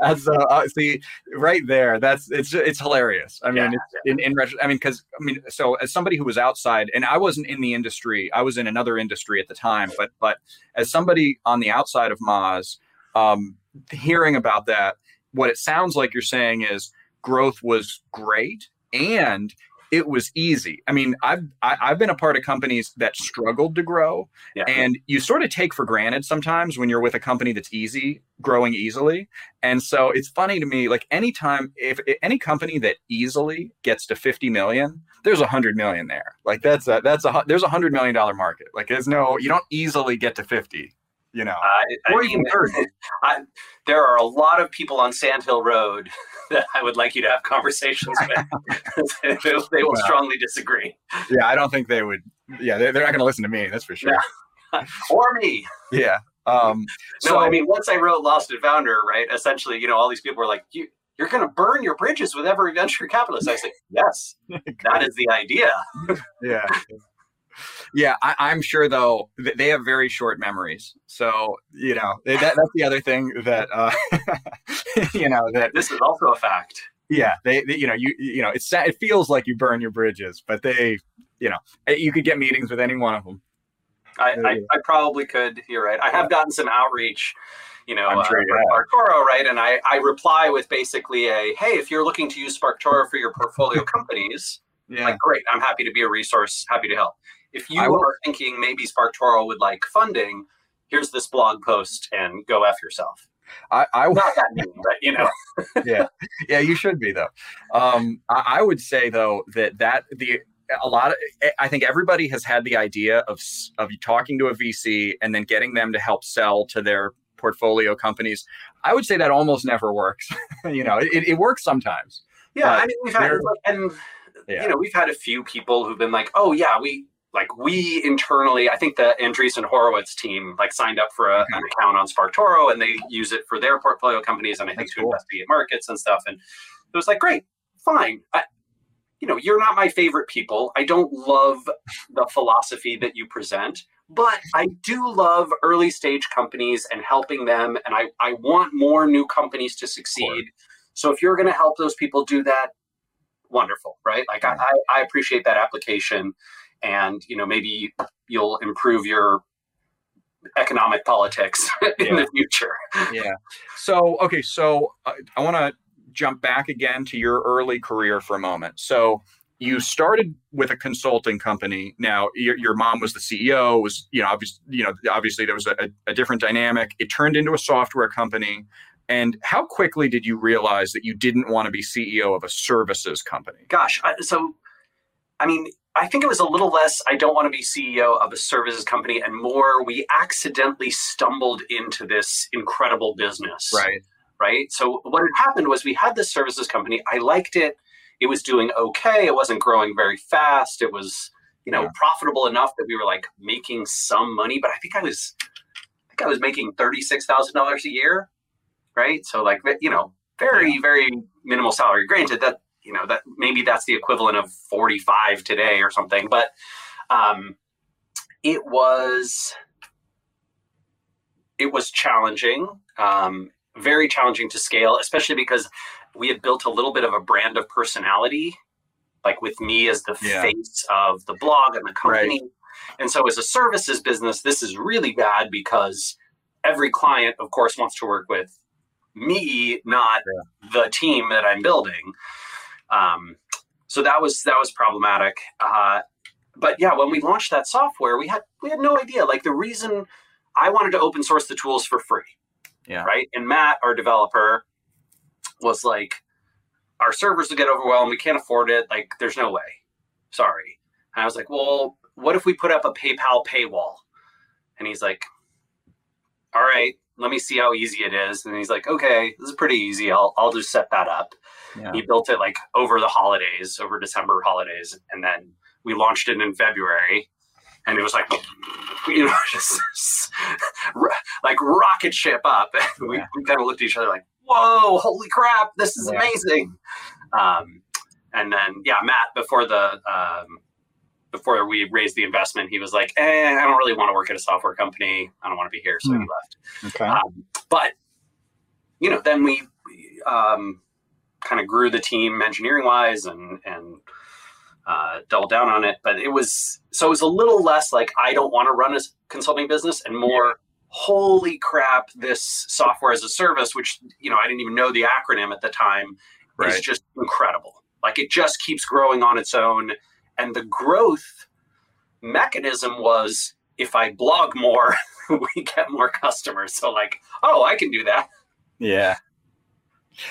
That's uh, uh, see right there. That's it's it's hilarious. I mean, yeah, in in I mean, because I mean, so as somebody who was outside, and I wasn't in the industry, I was in another industry at the time, but but as somebody on the outside of Moz, um, hearing about that, what it sounds like you're saying is growth was great and it was easy. I mean, I've I, have i have been a part of companies that struggled to grow, yeah. and you sort of take for granted sometimes when you're with a company that's easy, growing easily. And so it's funny to me, like anytime if, if any company that easily gets to 50 million, there's a hundred million there. Like that's a that's a there's a hundred million dollar market. Like there's no you don't easily get to 50 you know,
uh, or even I, there are a lot of people on Sandhill Road that I would like you to have conversations with. they, they, will strongly disagree.
Yeah, I don't think they would. Yeah, they're, they're not going to listen to me. That's for sure.
Yeah. or me.
Yeah. Um,
so no, I mean, once I wrote Lost and Founder, right? Essentially, you know, all these people were like, "You, you're going to burn your bridges with every venture capitalist." I was like, "Yes, that is the idea."
yeah yeah, I, am sure though they have very short memories. So you know that, that's the other thing that uh, you know that
this is also a fact.
Yeah, they, they, you know you you know it's it feels like you burn your bridges, but they you know eh, you could get meetings with any one of them.
I, I, I probably could. You're right. I have gotten some outreach you know, uh, sure SparkToro, right? And I, I reply with basically a, hey, if you're looking to use SparkToro for your portfolio companies, yeah. like great, I'm happy to be a resource, happy to help. If you are thinking maybe SparkToro would like funding, here's this blog post and go f yourself.
I, I
not that mean, but you know,
yeah, yeah, you should be though. Um, I, I would say though that that the a lot of I think everybody has had the idea of of talking to a VC and then getting them to help sell to their portfolio companies. I would say that almost never works. you know, it, it works sometimes.
Yeah, I mean, we've had and yeah. you know we've had a few people who've been like, oh yeah, we like we internally, I think the Andreessen Horowitz team like signed up for a, an account on SparkToro and they use it for their portfolio companies and I think That's to cool. investigate markets and stuff. And it was like, great, fine. I, you know, you're not my favorite people. I don't love the philosophy that you present, but I do love early stage companies and helping them. And I, I want more new companies to succeed. So if you're going to help those people do that, wonderful, right? Like I, I appreciate that application and you know maybe you'll improve your economic politics in yeah. the future.
yeah. So okay, so uh, I want to jump back again to your early career for a moment. So you started with a consulting company. Now your, your mom was the CEO. Was you know obviously you know obviously there was a, a different dynamic. It turned into a software company. And how quickly did you realize that you didn't want to be CEO of a services company?
Gosh, so I mean, I think it was a little less, I don't want to be CEO of a services company, and more, we accidentally stumbled into this incredible business.
Right.
Right. So, what had happened was we had this services company. I liked it. It was doing okay. It wasn't growing very fast. It was, you know, yeah. profitable enough that we were like making some money, but I think I was, I think I was making $36,000 a year. Right. So, like, you know, very, yeah. very minimal salary. Granted, that you know that maybe that's the equivalent of 45 today or something but um, it was it was challenging um, very challenging to scale especially because we had built a little bit of a brand of personality like with me as the yeah. face of the blog and the company right. and so as a services business this is really bad because every client of course wants to work with me not yeah. the team that i'm building um, so that was that was problematic. Uh, but yeah, when we launched that software, we had we had no idea. Like the reason I wanted to open source the tools for free.
Yeah.
Right. And Matt, our developer, was like, our servers will get overwhelmed. We can't afford it. Like, there's no way. Sorry. And I was like, well, what if we put up a PayPal paywall? And he's like, all right, let me see how easy it is. And he's like, okay, this is pretty easy. I'll, I'll just set that up. Yeah. He built it like over the holidays, over December holidays, and then we launched it in February, and it was like, you know, just like rocket ship up. And we, yeah. we kind of looked at each other like, "Whoa, holy crap, this is yeah. amazing!" Um, and then, yeah, Matt before the um, before we raised the investment, he was like, eh, I don't really want to work at a software company. I don't want to be here. So mm. he left. Okay. Um, but, you know, then we um, kind of grew the team engineering wise and and uh, doubled down on it. But it was so it was a little less like I don't want to run a consulting business, and more holy crap, this software as a service, which you know I didn't even know the acronym at the time, right. is just incredible. Like it just keeps growing on its own, and the growth mechanism was if I blog more, we get more customers. So like, oh, I can do that.
Yeah.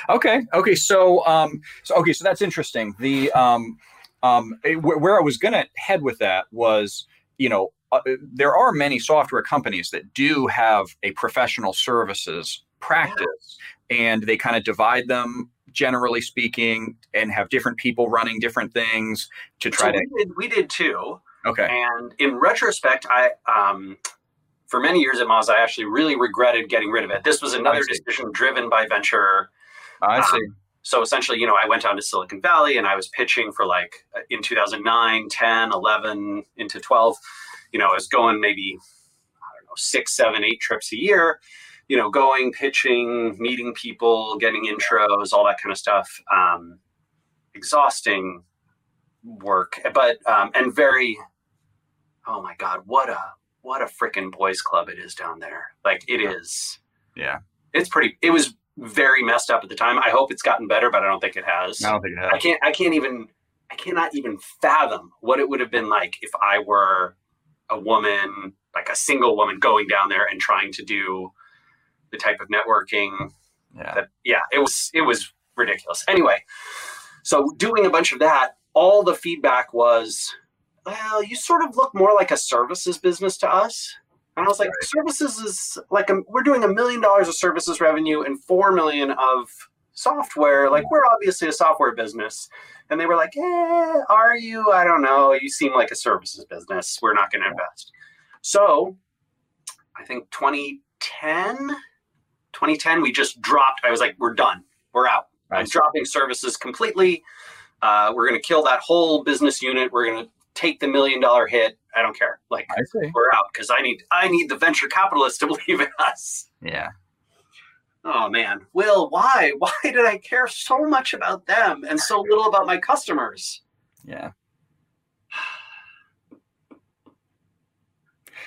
Okay. Okay. So, um, so okay. So that's interesting. The um, um, where I was to head with that was, you know, uh, there are many software companies that do have a professional services practice, and they kind of divide them generally speaking, and have different people running different things to try so
to. We did, we did too.
Okay.
And in retrospect, I um, for many years at Moz, I actually really regretted getting rid of it. This was another decision driven by venture
I see. Um,
so essentially, you know, I went down to Silicon Valley and I was pitching for like uh, in 2009, 10, 11, into 12. You know, I was going maybe, I don't know, six, seven, eight trips a year, you know, going, pitching, meeting people, getting intros, all that kind of stuff. Um, exhausting work, but, um, and very, oh my God, what a, what a freaking boys club it is down there. Like it is.
Yeah.
It's pretty, it was very messed up at the time. I hope it's gotten better, but I don't think it has.
I don't think it has.
I can't. I can't even. I cannot even fathom what it would have been like if I were a woman, like a single woman, going down there and trying to do the type of networking.
Yeah.
That, yeah. It was. It was ridiculous. Anyway, so doing a bunch of that all the feedback was, well, you sort of look more like a services business to us. And I was like, right. services is like a, we're doing a million dollars of services revenue and four million of software. Like we're obviously a software business. And they were like, eh, are you? I don't know. You seem like a services business. We're not going to invest. So I think 2010, 2010, we just dropped. I was like, we're done. We're out. I'm dropping services completely. Uh, we're going to kill that whole business unit. We're going to take the million dollar hit. I don't care. Like we're out because I need I need the venture capitalists to believe in us.
Yeah.
Oh man, Will, why? Why did I care so much about them and so little about my customers?
Yeah.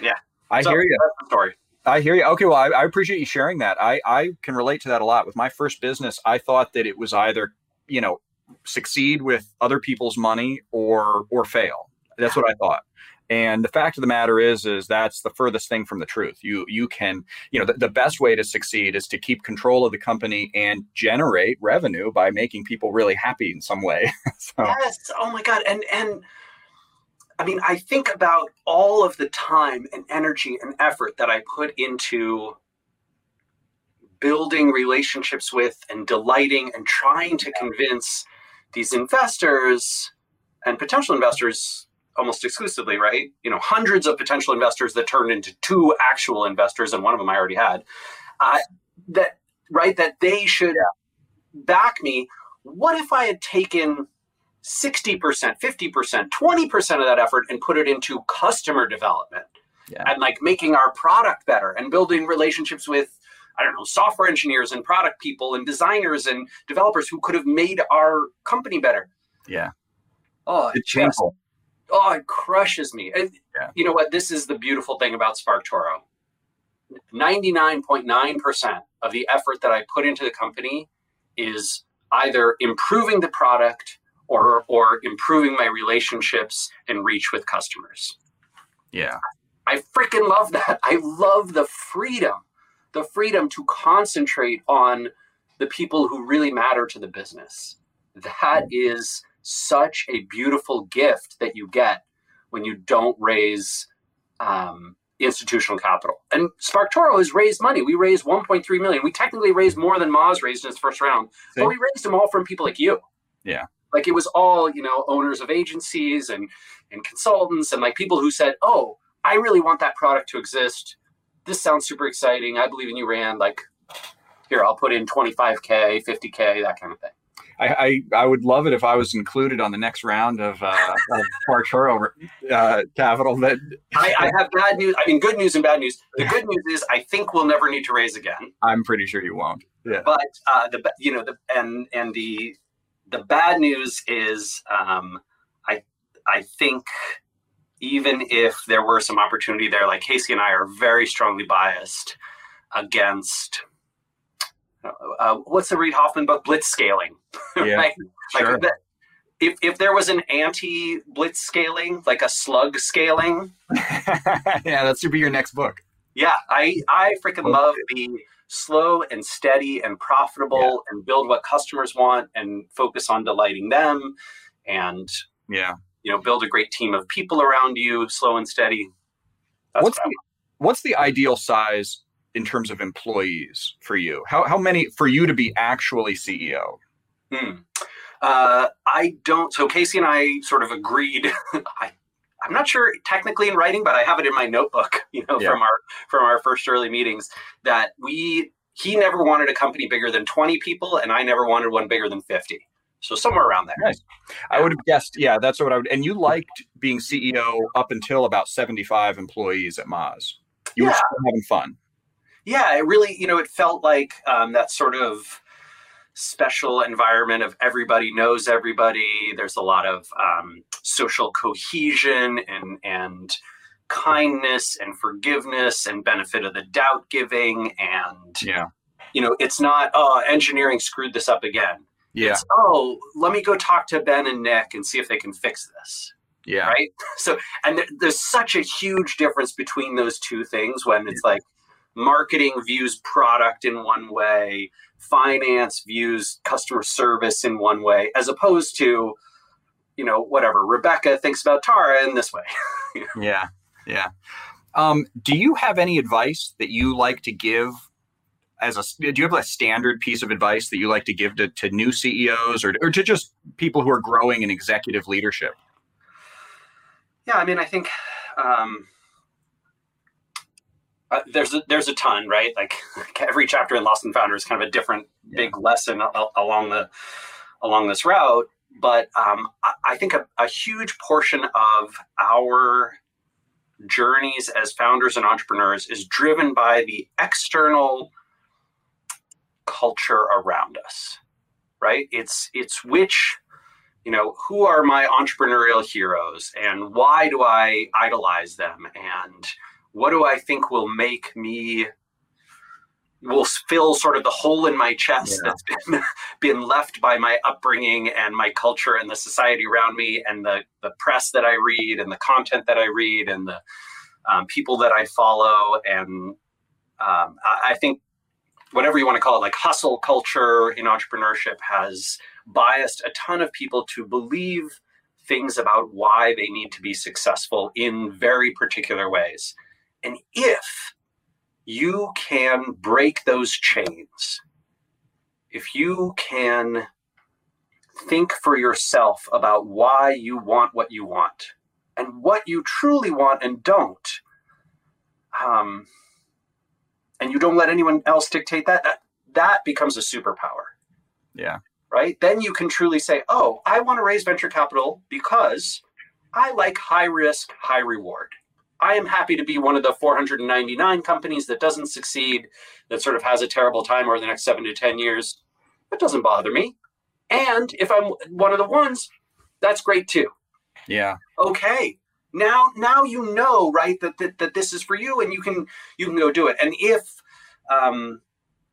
yeah.
I so, hear you.
story.
I hear you. Okay, well, I, I, appreciate you sharing that. I, I can relate to that a lot. With my first business, I thought that it was either, you know, succeed with other people's money or or fail. That's what I thought. And the fact of the matter is, is that's the furthest thing from the truth. You you can, you know, the, the best way to succeed is to keep control of the company and generate revenue by making people really happy in some way.
so. Yes. Oh my God. And and I mean, I think about all of the time and energy and effort that I put into building relationships with and delighting and trying to convince these investors and potential investors almost exclusively, right? You know, hundreds of potential investors that turned into two actual investors, and one of them I already had. Uh, that right, that they should back me. What if I had taken 60%, 50%, 20% of that effort and put it into customer development yeah. and like making our product better and building relationships with I don't know, software engineers and product people and designers and developers who could have made our company better.
Yeah.
Oh, it's painful oh, it crushes me. And yeah. you know what? This is the beautiful thing about SparkToro. 99.9% of the effort that I put into the company is either improving the product or or improving my relationships and reach with customers.
Yeah.
I freaking love that. I love the freedom. The freedom to concentrate on the people who really matter to the business. That is such a beautiful gift that you get when you don't raise um, institutional capital. And SparkToro has raised money. We raised 1.3 million. We technically raised more than Moz raised in its first round, but we raised them all from people like you.
Yeah.
Like it was all, you know, owners of agencies and and consultants and like people who said, "Oh, I really want that product to exist. This sounds super exciting. I believe in you, Rand. Like, here, I'll put in 25k, 50k, that kind of thing."
I, I, I, would love it if I was included on the next round of, uh, of SparkToro uh, Capital. That
I, I, have bad news. I mean, good news and bad news. The good news is I think we'll never need to raise again.
I'm pretty sure you won't. Yeah.
But uh, the you know the and and the the bad news is um, I I think even if there were some opportunity there, like Casey and I are very strongly biased against uh, what's the Reid Hoffman book? Blitz scaling.
Yeah, right? sure.
Like if if there was an anti blitz scaling, like a slug scaling.
yeah, that should be your next book.
Yeah, I I freaking love the slow and steady and profitable yeah. and build what customers want and focus on delighting them and
yeah
you know build a great team of people around you slow and steady
That's what's what the, what's the ideal size in terms of employees for you? How, how many for you to be actually CEO?
Hmm. Uh, I don't. So Casey and I sort of agreed. I, I'm not sure technically in writing, but I have it in my notebook. You know, yeah. from our from our first early meetings that we he never wanted a company bigger than 20 people, and I never wanted one bigger than 50. So somewhere around there.
Nice. I would have guessed. Yeah, that's what I would. And you liked being CEO up until about 75 employees at Moz. You yeah. were still having fun
yeah, it really, you know, it felt like um, that sort of special environment of everybody knows everybody. There's a lot of um, social cohesion and and kindness and forgiveness and benefit of the doubt giving and
yeah.
you know it's not oh engineering screwed this up again.
Yeah.
It's, oh let me go talk to ben and nick and see if they can fix this.
Yeah.
Right? So and there, there's such a huge difference between those two things when it's like marketing views product in one way, finance views customer service in one way, as opposed to you know, whatever. Rebecca thinks about Tara in this way.
yeah, yeah. Um, do you have any advice that you like to give as a do you have a standard piece of advice that you like to give to, to new CEOs or, or to just people who are growing in executive leadership?
Yeah, I mean, I think um, uh, there's a, there's a ton, right? Like every chapter in Lost and Founder is kind of a different yeah. big lesson along the along this route. But um, I, I, think a, a huge portion of our journeys as founders and entrepreneurs is driven by the external culture around us right it's it's which you know who are my entrepreneurial heroes and why do i idolize them and what do i think will make me will fill sort of the hole in my chest yeah. that's been, been left by my upbringing and my culture and the society around me and the, the press that I read and the content that I read and the um, people that I follow. And um, I, I think whatever you want to call it, like hustle culture in entrepreneurship has biased a ton of people to believe things about why they need to be successful in very particular ways. And if you can break those chains, if you can think for yourself about why you want what you want and what you truly want and don't, um, and you don't let anyone else dictate that, that that becomes a superpower.
Yeah.
Right? Then you can truly say, oh, I want to raise venture capital because I like high risk, high reward. I am happy to be one of the 499 companies that doesn't succeed, that sort of has a terrible time over the next seven to 10 years. That doesn't bother me. And if I'm one of the ones, that's great too.
Yeah.
Okay now now you know right that, that that this is for you and you can you can go do it and if um,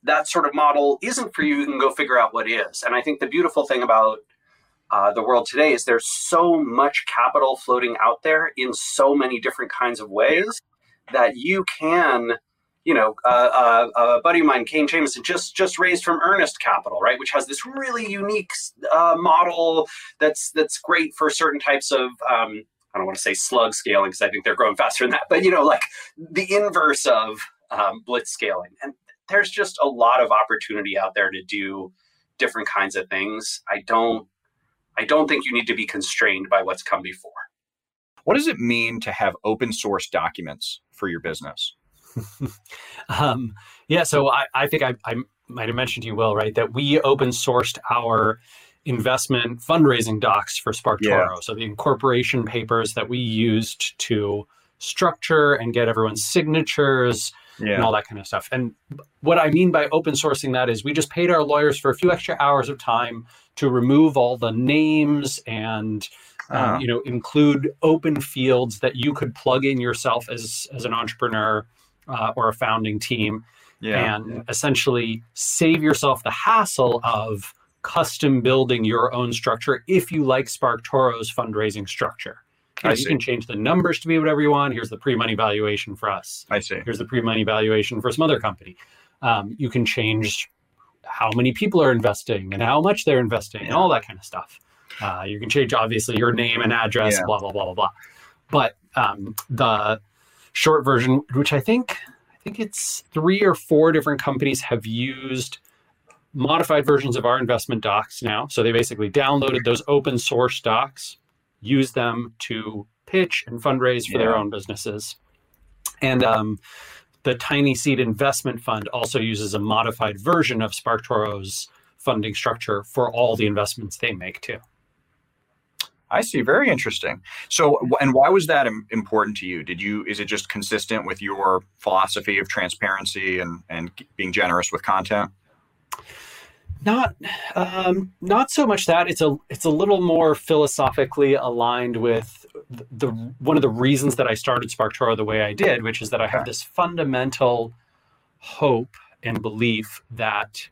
that sort of model isn't for you you can go figure out what is and i think the beautiful thing about uh, the world today is there's so much capital floating out there in so many different kinds of ways that you can you know, uh, uh, a buddy of mine, Kane Jamison, just just raised from Earnest Capital, right, which has this really unique uh, model that's that's great for certain types of um, I don't want to say slug scaling because I think they're growing faster than that, but you know, like the inverse of um, blitz scaling. And there's just a lot of opportunity out there to do different kinds of things. I don't, I don't think you need to be constrained by what's come before.
What does it mean to have open source documents for your business?
um, yeah, so I, I think I, I might have mentioned to you, Will, right, that we open sourced our investment fundraising docs for SparkToro. Yeah. So the incorporation papers that we used to structure and get everyone's signatures yeah. and all that kind of stuff. And what I mean by open sourcing that is we just paid our lawyers for a few extra hours of time to remove all the names and um, uh-huh. you know include open fields that you could plug in yourself as as an entrepreneur uh, or a founding team yeah. and essentially save yourself the hassle of custom building your own structure if you like SparkToro's fundraising structure. You, know, you can change the numbers to be whatever you want. Here's the pre-money valuation for us.
I see.
Here's the pre-money valuation for some other company. Um, you can change how many people are investing and how much they're investing and all that kind of stuff. Uh, you can change obviously your name and address, yeah. blah blah blah blah blah. But um, the short version, which I think I think it's three or four different companies have used modified versions of our investment docs now. So they basically downloaded those open source docs, use them to pitch and fundraise for yeah. their own businesses. And um, the TinySeed Investment Fund also uses a modified version of SparkToro's funding structure for all the investments they make too.
I see. Very interesting. So, and why was that important to you? Did you, is it just consistent with your philosophy of transparency and, and being generous with content?
Not, um, not so much that it's a it's a little more philosophically aligned with the, the one of the reasons that I started SparkToro the way I did, which is that I have this fundamental hope and belief that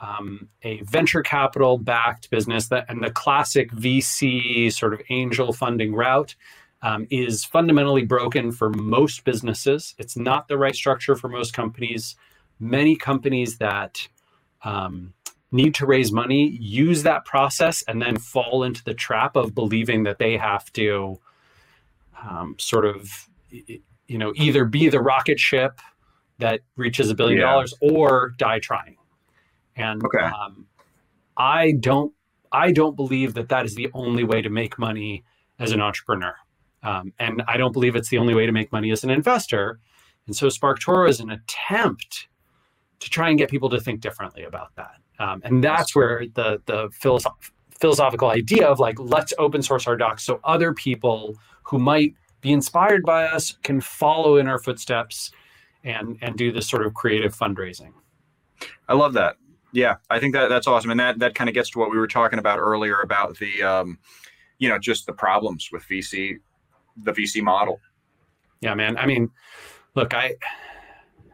um, a venture capital backed business that and the classic VC sort of angel funding route um, is fundamentally broken for most businesses. It's not the right structure for most companies. Many companies that um,
need to raise money use that process and then fall into the trap of believing that they have to um, sort of you know either be the rocket ship that reaches a billion
Yeah.
dollars or die trying and
Okay.
um, i don't i don't believe that that is the only way to make money as an entrepreneur um, and i don't believe it's the only way to make money as an investor and so SparkToro is an attempt to try and get people to think differently about that um, and that's where the the philosoph- philosophical idea of like let's open source our docs so other people who might be inspired by us can follow in our footsteps and and do this sort of creative fundraising
I love that. Yeah, I think that that's awesome, and that that kind of gets to what we were talking about earlier about the, um, you know, just the problems with VC, the VC model.
Yeah, man. I mean, look, I,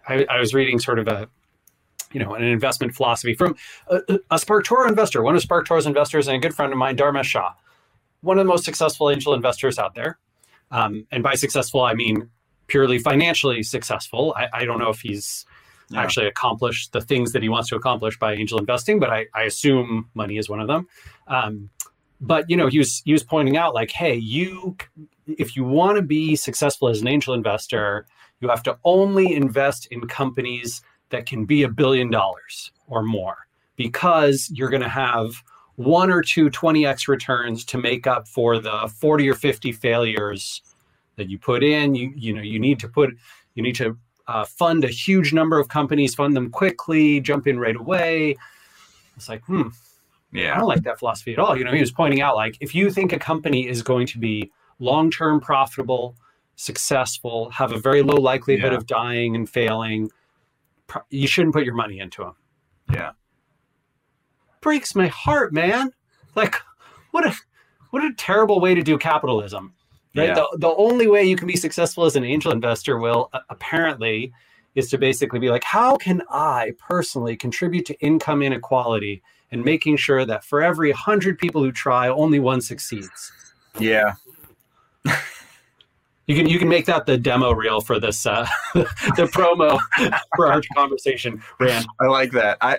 I, I was reading sort of a, you know, an investment philosophy from a, a SparkToro investor, one of SparkToro's investors, and a good friend of mine, Dharmesh Shah, one of the most successful angel investors out there. Um, and by successful, I mean purely financially successful. I, I don't know if he's
Yeah.
actually accomplished the things that he wants to accomplish by angel investing, but I, I assume money is one of them. Um, but you know, he was he was pointing out like, hey, you if you want to be successful as an angel investor, you have to only invest in companies that can be a billion dollars or more because you're going to have one or two 20x returns to make up for the 40 or 50 failures that you put in you you know you need to put you need to uh, fund a huge number of companies fund them quickly jump in right away it's like hmm
Yeah, I
don't like that philosophy at all. You know, he was pointing out like if you think a company is going to be long-term profitable, successful, have a very low likelihood
Yeah.
of dying and failing, you shouldn't put your money into them.
Yeah.
Breaks my heart, man. Like what a what a terrible way to do capitalism. Right?
Yeah.
The, the only way you can be successful as an angel investor will uh, apparently is to basically be like how can I personally contribute to income inequality and making sure that for every 100 people who try, only one succeeds.
yeah,
You can you can make that the demo reel for this uh, the promo for our conversation, Rand.
I like that. I.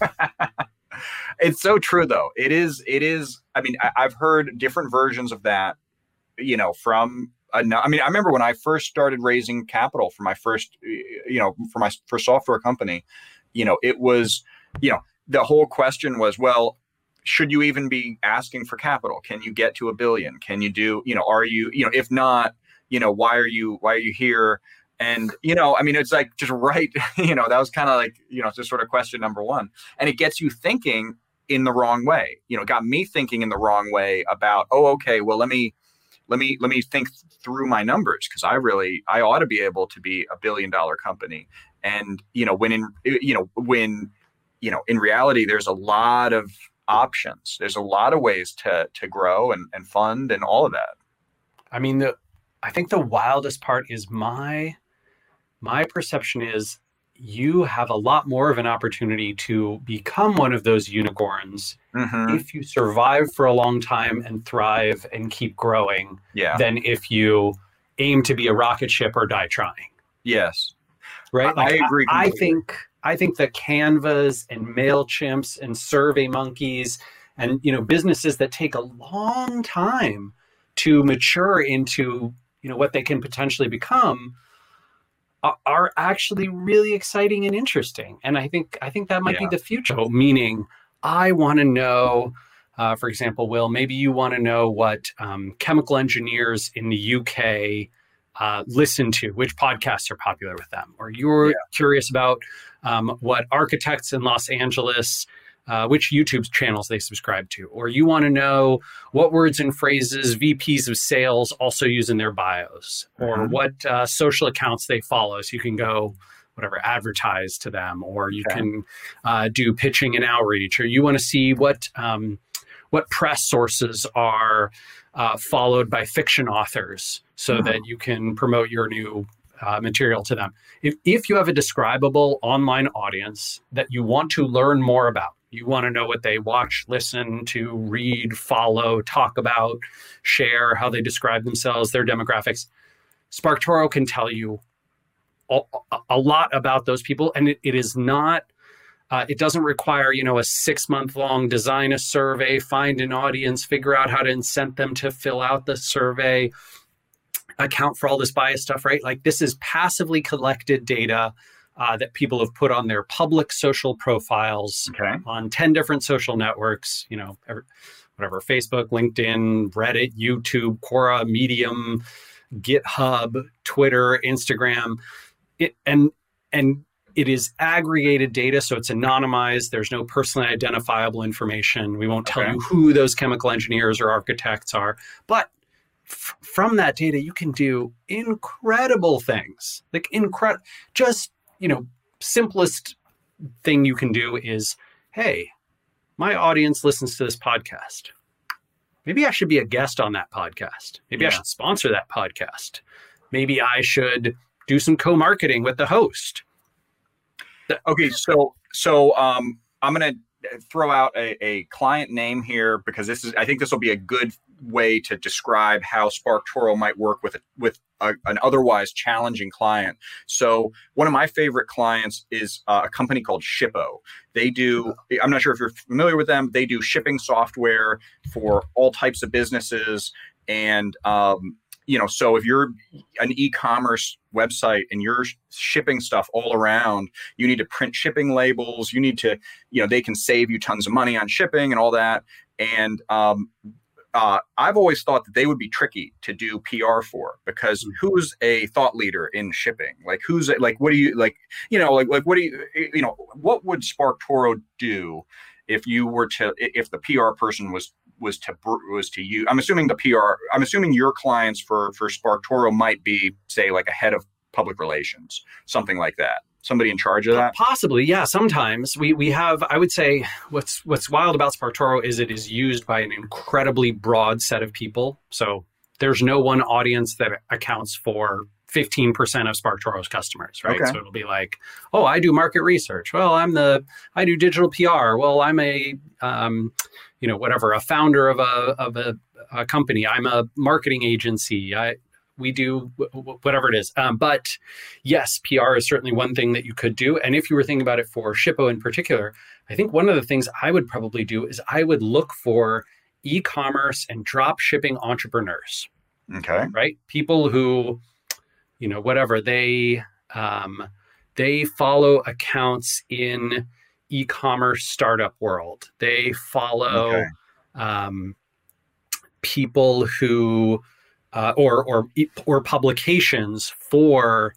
it's so true, though. It is. It is. I mean, I, I've heard different versions of that. You know, from I mean, I remember when I first started raising capital for my first, you know, for my first software company. You know, it was, you know, the whole question was, well, should you even be asking for capital? Can you get to a billion? Can you do, you know, are you, you know, if not, you know, why are you, why are you here? And, you know, I mean, it's like just right, you know, that was kind of like, you know, just sort of question number one. And it gets you thinking in the wrong way. You know, got me thinking in the wrong way about, oh, okay, well, let me, let me, let me think through my numbers because I really, I ought to be able to be a billion dollar company. And, you know, when in, you know, when, you know, in reality, there's a lot of options. There's a lot of ways to, to grow and, and fund and all of that.
I mean, the I think the wildest part is my my perception is you have a lot more of an opportunity to become one of those unicorns
Mhm.
if you survive for a long time and thrive and keep growing
Yeah.
than if you aim to be a rocket ship or die trying.
Yes.
Right?
I- I agree
I, think I think that Canvas and Mailchimps and Survey Monkeys and you know businesses that take a long time to mature into you know what they can potentially become are, are actually really exciting and interesting. And I think I think that might
Yeah.
be the future. Meaning, I want to know. Uh, for example, Will, maybe you want to know what um, chemical engineers in the UK uh, listen to, which podcasts are popular with them, or you're
Yeah.
curious about um, what architects in Los Angeles, uh, which YouTube channels they subscribe to, or you want to know what words and phrases VPs of sales also use in their bios, or
Mhm.
what uh, social accounts they follow, so you can go whatever advertise to them, or you
Okay.
can uh, do pitching and outreach, or you want to see what um, what press sources are uh, followed by fiction authors so
Mhm.
that you can promote your new uh, material to them. If, if you have a describable online audience that you want to learn more about, you want to know what they watch, listen to, read, follow, talk about, share, how they describe themselves, their demographics, SparkToro can tell you a, a lot about those people. And it, it is not Uh, it doesn't require, you know, a six month long design a survey, find an audience, figure out how to incent them to fill out the survey, account for all this bias stuff, right? Like this is passively collected data uh, that people have put on their public social profiles
Okay.
on 10 different social networks, you know, ever- whatever, Facebook, LinkedIn, Reddit, YouTube, Quora, Medium, GitHub, Twitter, Instagram. It, and and it is aggregated data, so it's anonymized. There's no personally identifiable information. We won't tell
Okay.
you who those chemical engineers or architects are. But f- from that data, you can do incredible things. Like incredible, just you know, simplest thing you can do is, hey, my audience listens to this podcast. Maybe I should be a guest on that podcast. Maybe I should sponsor that podcast. Maybe I should do some co-marketing with the host.
Okay, so so um, I'm gonna throw out a, a client name here because this is I think this will be a good way to describe how Spark SparkToro might work with a, with a, an otherwise challenging client. So one of my favorite clients is uh, a company called Shippo. They do I'm not sure if you're familiar with them. They do shipping software for all types of businesses and um, you know so if you're an e-commerce website and you're shipping stuff all around you need to print shipping labels you need to you know they can save you tons of money on shipping and all that and um, uh, I've always thought that they would be tricky to do PR for because who's a thought leader in shipping? Like who's like what do you like? You know, like like what do you you know what would SparkToro do if you were to if the PR person was was to was to you? I'm assuming the PR. I'm assuming your clients for for SparkToro might be say like a head of public relations, something like that. Somebody in charge of that.
Possibly, yeah. Sometimes we we have. I would say what's what's wild about SparkToro is it is used by an incredibly broad set of people. So there's no one audience that accounts for 15% of SparkToro's customers, right?
Okay.
So it'll be like, oh, I do market research. Well, I'm the I do digital PR. Well, I'm a um, you know whatever a founder of a of a, a company. I'm a marketing agency. I we do whatever it is. Um, but yes, PR is certainly one thing that you could do. And if you were thinking about it for Shippo in particular, I think one of the things I would probably do is I would look for e-commerce and drop shipping entrepreneurs,
Okay.
right? People who, you know, whatever they um, they follow accounts in e-commerce startup world. They follow
Okay.
um, people who uh, or or or publications for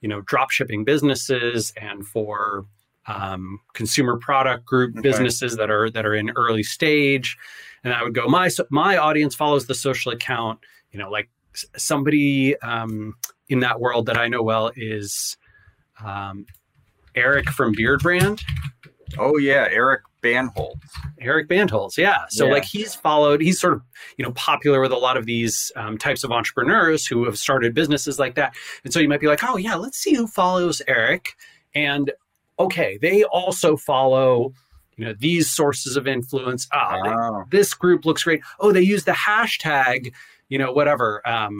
you know drop shipping businesses and for um, consumer product group
Okay.
businesses that are that are in early stage and i would go my my audience follows the social account you know like somebody um, in that world that i know well is um, eric from Beardbrand
Oh yeah, Eric Bandholz.
Eric Bandholz, yeah. So
Yeah.
like he's followed, he's sort of you know popular with a lot of these um, types of entrepreneurs who have started businesses like that. And so you might be like, oh yeah, let's see who follows Eric. And okay, they also follow you know these sources of influence. Ah,
Oh.
this group looks great. Oh, they use the hashtag, you know, whatever. Um,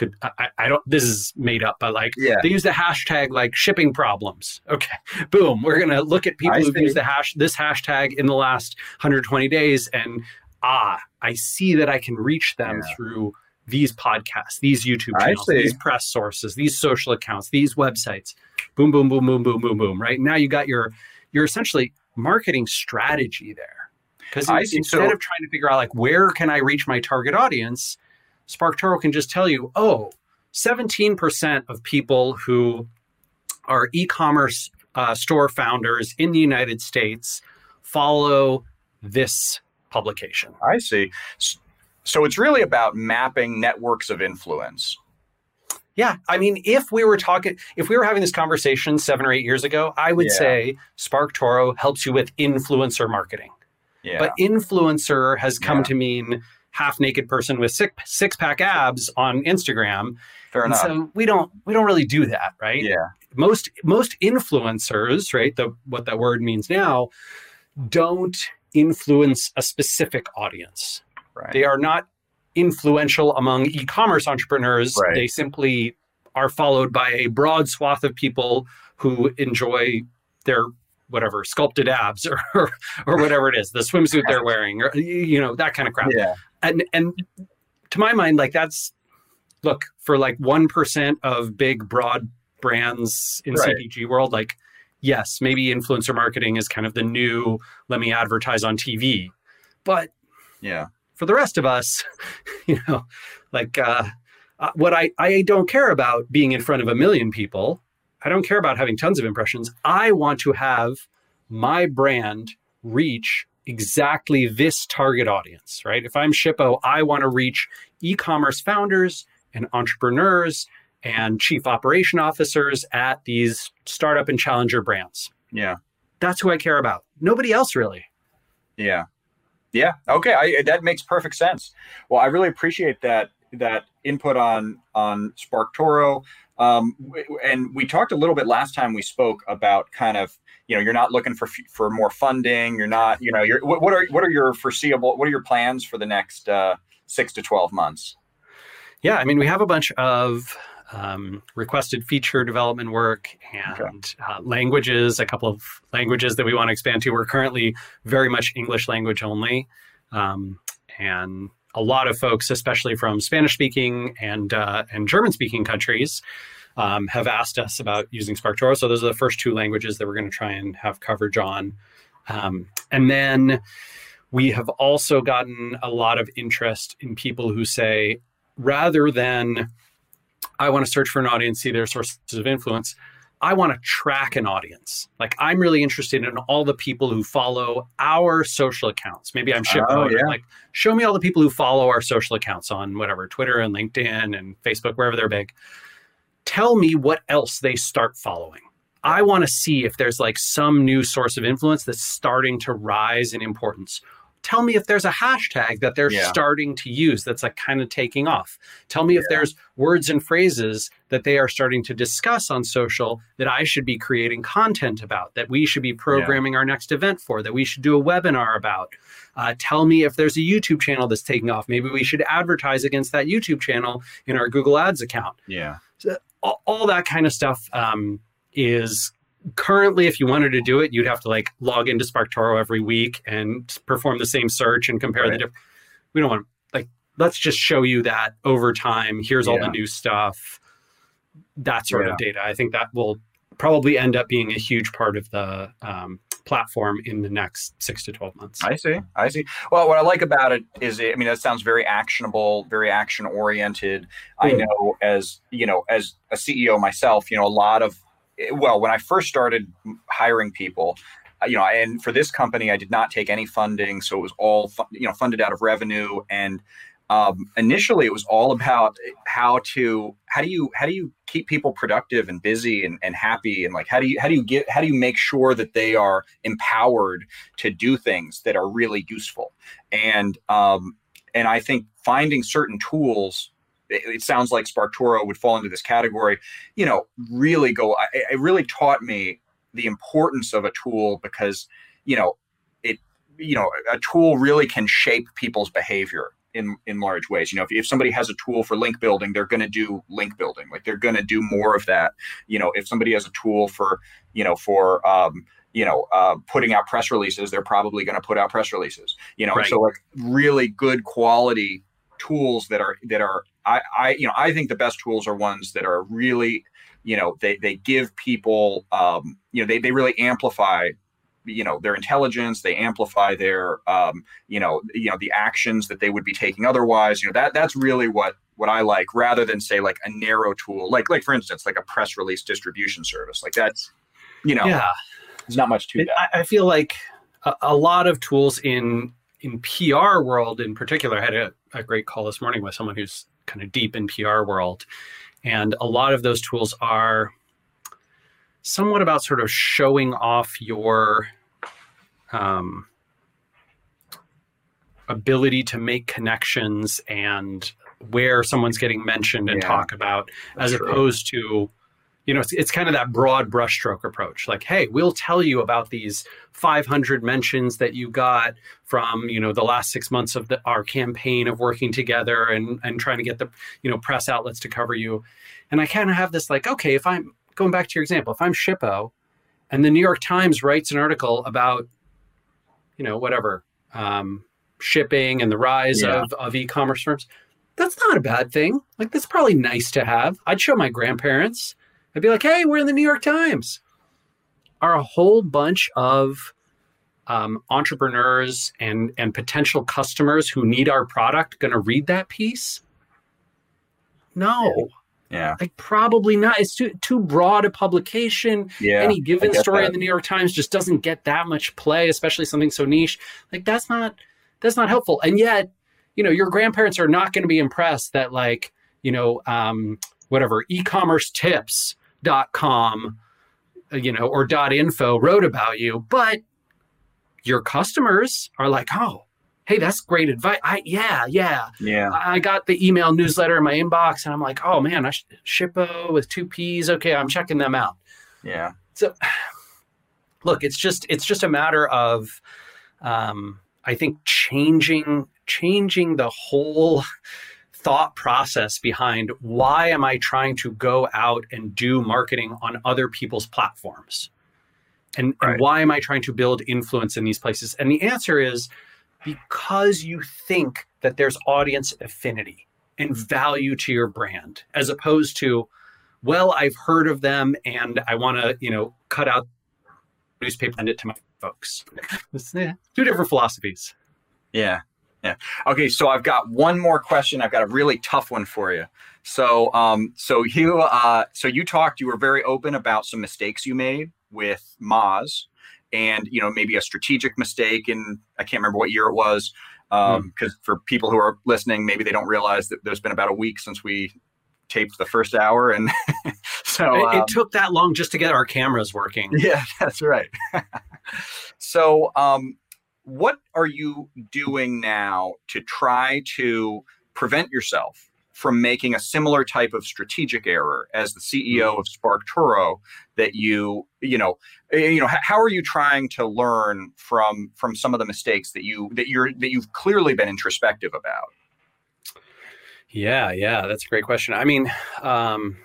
could I, I- don't? This is made up, but like
Yeah.
they use the hashtag like shipping problems. Okay, boom. We're gonna look at people who've used the hash this hashtag in the last 120 days, and ah, I see that I can reach them
Yeah.
through these podcasts, these YouTube channels, these press sources, these social accounts, these websites. Boom, boom, boom, boom, boom, boom, boom. Right now, you got your your essentially marketing strategy there. Because instead
So-
of trying to figure out like where can I reach my target audience, SparkToro can just tell you, oh, 17% of people who are e-commerce uh, store founders in the United States follow this publication.
I see. So it's really about mapping networks of influence.
Yeah, I mean, if we were talking, if we were having this conversation seven or eight years ago, I would
Yeah.
say SparkToro helps you with influencer marketing.
Yeah.
But influencer has come
Yeah.
to mean half naked person with six six pack abs on Instagram.
Fair
And
enough.
so we don't we don't really do that, right?
yeah.
Most most influencers, right? The what that word means now, don't influence a specific audience.
Right.
They are not influential among e-commerce entrepreneurs.
Right.
They simply are followed by a broad swath of people who enjoy their whatever sculpted abs or, or, whatever it is, the swimsuit they're wearing, or you know that kind of crap.
Yeah.
And and to my mind, like that's look for like one percent of big broad brands in
Right.
CPG world, like yes, maybe influencer marketing is kind of the new let me advertise on TV. But
Yeah.
for the rest of us, you know, like uh, uh, what I, I don't care about being in front of a million people. I don't care about having tons of impressions. I want to have my brand reach exactly this target audience, right? If I'm Shippo, I want to reach e commerce founders and entrepreneurs and chief operation officers at these startup and challenger brands.
Yeah.
That's who I care about. Nobody else really.
Yeah. Yeah. Okay. I, that makes perfect sense. Well, I really appreciate that that input on on SparkToro. Um, and we talked a little bit last time we spoke about kind of you know you're not looking for for more funding. You're not you know you're what, what are what are your foreseeable what are your plans for the next uh, six to twelve months?
Yeah, I mean, we have a bunch of um, requested feature development work and uh, languages, a couple of languages that we want to expand to. We're currently very much English language only. Um, and a lot of folks, especially from Spanish speaking and, uh, and German speaking countries, um, have asked us about using SparkToro. So those are the first two languages that we're going to try and have coverage on. Um, and then we have also gotten a lot of interest in people who say, rather than I want to search for an audience, see their sources of influence. I want to track an audience. Like I'm really interested in all the people who follow our social accounts. Maybe I'm Shippo.
Oh, yeah.
Like show me all the people who follow our social accounts on whatever Twitter and LinkedIn and Facebook, wherever they're big. Tell me what else they start following. I want to see if there's like some new source of influence that's starting to rise in importance. Tell me if there's a hashtag that they're
Yeah.
starting to use that's like kind of taking off. Tell me if there's words and phrases that they are starting to discuss on social that I should be creating content about, that we should be programming our next event for, that we should do a webinar about. Uh, tell me if there's a YouTube channel that's taking off. Maybe we should advertise against that YouTube channel in our Google Ads account
Yeah.
all, all that kind of stuff um, is currently if you wanted to do it you'd have to like log into sparktoro every week and perform the same search and compare the different we don't want to, like let's just show you that over time here's all the new stuff that sort
Yeah.
of data i think that will probably end up being a huge part of the um, platform in the next six to 12 months
I see. I see. Well, what I like about it is, I mean, that sounds very actionable, very action oriented. I
Mm.
know as, you know, as a CEO myself, you know, a lot of, well, when I first started hiring people, uh, you know, and for this company, I did not take any funding. So it was all, you know, funded out of revenue. And um, initially it was all about how to, how do you, how do you keep people productive and busy and, and happy? And like, how do you, how do you get, how do you make sure that they are empowered to do things that are really useful and um, and i think finding certain tools it, it sounds like sparktoro would fall into this category. You know really go I- it really taught me the importance of a tool because you know it you know a tool really can shape people's behavior in in large ways. You know if, if somebody has a tool for link building they're going to do link building. Like they're going to do more of that. You know if somebody has a tool for you know for um, you know uh, putting out press releases they're probably going to put out press releases. You know
Right.
so like really good quality tools that are that are I, I you know i think the best tools are ones that are really you know they they give people um, you know they, they really amplify you know their intelligence they amplify their um, you know you know the actions that they would be taking otherwise you know that that's really what what i like rather than say like a narrow tool like like for instance like a press release distribution service like that's you know
yeah
there's not much to
It-
that
I, I feel like a, a lot of tools in in PR world in particular. I had a, a great call this morning with someone who's kind of deep in PR world, and a lot of those tools are somewhat about sort of showing off your um, ability to make connections and where someone's getting mentioned and
Yeah.
talk about as
true.
opposed to you know it's, it's kind of that broad brushstroke approach like hey we'll tell you about these 500 mentions that you got from you know the last six months of the, our campaign of working together and and trying to get the you know press outlets to cover you and i kind of have this like okay if i'm going back to your example if i'm shippo and the New York Times writes an article about, you know, whatever, um, shipping and the rise
Yeah.
of, of e-commerce firms. That's not a bad thing. Like that's probably nice to have. I'd show my grandparents. I'd be like, "Hey, we're in the New York Times." Are a whole bunch of um, entrepreneurs and and potential customers who need our product going to read that piece? No,
Yeah.
like probably not. It's too too broad a publication.
Yeah.
Any given story
that.
in the New York Times just doesn't get that much play, especially something so niche. Like that's not that's not helpful. And yet, you know, your grandparents are not going to be impressed that like, you know, um, whatever, e-commerce tips.com, uh, you know, or dot info wrote about you, but your customers are like, oh, hey, that's great advice. I yeah, yeah.
yeah.
I I got the email newsletter in my inbox and I'm like, oh man, I sh- Shippo with two P's. Okay, I'm checking them out.
Yeah.
So look, it's just it's just a matter of um, I think changing changing the whole thought process behind why am I trying to go out and do marketing on other people's platforms? And,
Right.
and why am I trying to build influence in these places? And the answer is because you think that there's audience affinity and value to your brand, as opposed to, well, I've heard of them and I want to, you know, cut out newspaper and it to my folks. Two different philosophies.
Yeah. Yeah. Okay. So I've got one more question. I've got a really tough one for you. So, um, so you, uh, so you talked, you were very open about some mistakes you made with Moz and, you know, maybe a strategic mistake And I can't remember what year it was. Um, cause for people who are listening, maybe they don't realize that there's been about a week since we taped the first hour. And so,
it,
um,
it took that long just to get our cameras working.
yeah, that's right. so, um, what are you doing now to try to prevent yourself from making a similar type of strategic error as the CEO of SparkToro that you, you know, eh, you know, how are you trying to learn from from some of the mistakes that you that you're that you've clearly been introspective about?
Yeah, yeah, that's a great question. I mean, um,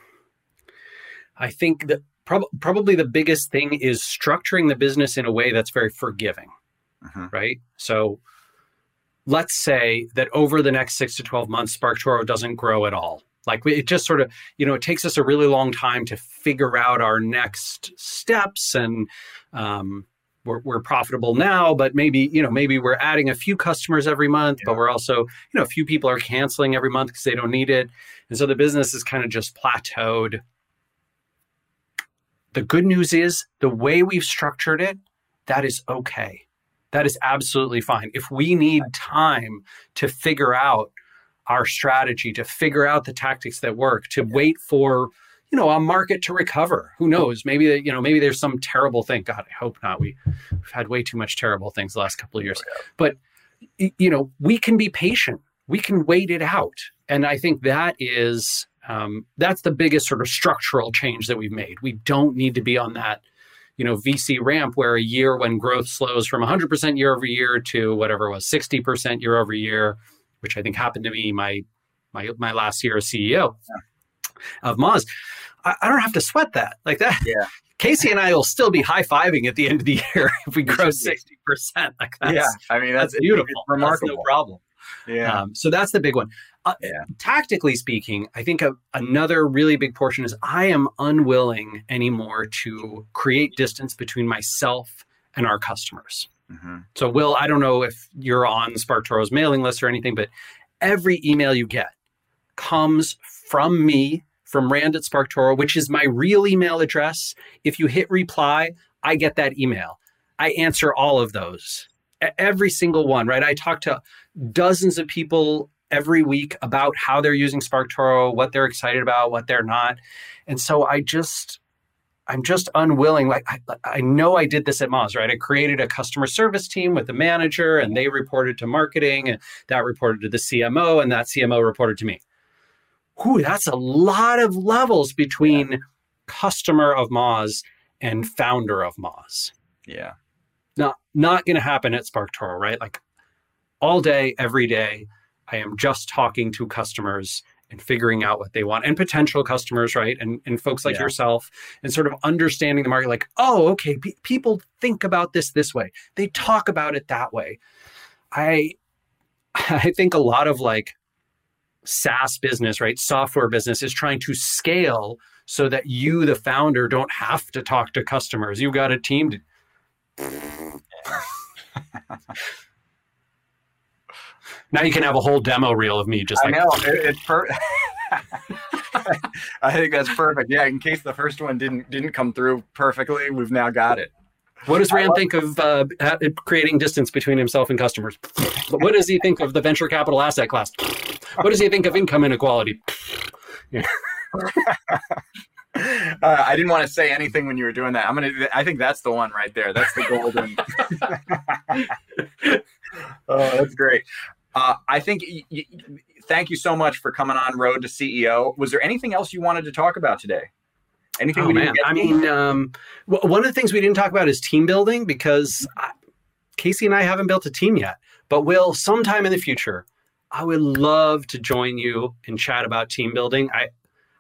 I think that prob- probably the biggest thing is structuring the business in a way that's very forgiving,
Mhm.
right? So let's say that over the next six to 12 months, SparkToro doesn't grow at all. Like it just sort of, you know, it takes us a really long time to figure out our next steps and, um, we're, we're profitable now, but maybe, you know, maybe we're adding a few customers every month, but we're also, you know, a few people are canceling every month because they don't need it. And so the business is kind of just plateaued. The good news is the way we've structured it, that is okay. That is absolutely fine. If we need time to figure out our strategy, to figure out the tactics that work, to wait for you know a market to recover, who knows? Maybe you know maybe there's some terrible thing. God, I hope not. We, we've had way too much terrible things the last couple of years. But you know we can be patient. We can wait it out, and I think that is um, that's the biggest sort of structural change that we've made. We don't need to be on that you know VC ramp where a year when growth slows from 100% year over year to whatever it was 60% year over year, which I think happened to me my my my last year as CEO of Moz. I, I don't have to sweat that like that.
Yeah.
Casey and I will still be high fiving at the end of the year if we grow 60%. Like that's,
yeah, I mean
that's
that's,
beautiful.
It's
That's
remarkable.
no problem.
Yeah,
Um, so that's the big one. Uh,
Yeah.
Tactically speaking, I think a, another really big portion is I am unwilling anymore to create distance between myself and our customers.
Mhm.
So, Will, I don't know if you're on SparkToro's mailing list or anything, but every email you get comes from me, from Rand at SparkToro, which is my real email address. If you hit reply, I get that email. I answer all of those, every single one, right? I talk to dozens of people every week about how they're using SparkToro, what they're excited about, what they're not. And so I just, I'm just unwilling. Like I, I know I did this at Moz, right? I created a customer service team with the manager, and they reported to marketing, and that reported to the CMO, and that CMO reported to me. Whew, that's a lot of levels between customer of Moz and founder of Moz.
yeah,
Not not going to happen at SparkToro, right? Like all day, every day, I am just talking to customers and figuring out what they want and potential customers, right? And, and folks like
Yeah.
yourself and sort of understanding the market like, oh, okay, pe- people think about this this way. They talk about it that way. I I think a lot of like SaaS business, right? Software business is trying to scale so that you, the founder, don't have to talk to customers. You've got a team to now you can have a whole demo reel of me just
I
like
know it, it's per- I think that's perfect. Yeah, in case the first one didn't didn't come through perfectly, we've now got it.
What does Rand think of uh, creating distance between himself and customers? What does he think of the venture capital asset class? What does he think of income inequality?
Uh, I didn't want to say anything when you were doing that. I'm gonna. I think that's the one right there. That's the golden. oh, that's great. Uh, I think. Thank you so much for coming on Road to CEO. Was there anything else you wanted to talk about today? Anything
Oh
we
man, I mean, um, w- one of the things we didn't talk about is team building because I, Casey and I haven't built a team yet, but will sometime in the future. I would love to join you and chat about team building. I,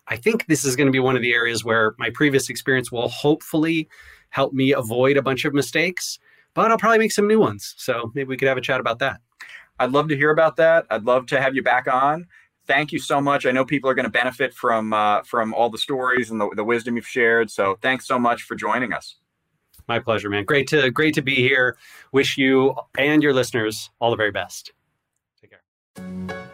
I think this is going to be one of the areas where my previous experience will hopefully help me avoid a bunch of mistakes, but I'll probably make some new ones. So maybe we could have a chat about that.
I'd love to hear about that. I'd love to have you back on. Thank you so much. I know people are going to benefit from uh, from all the stories and the, the wisdom you've shared. So thanks so much for joining us.
My pleasure, man. Great to great to be here. Wish you and your listeners all the very best. Take care.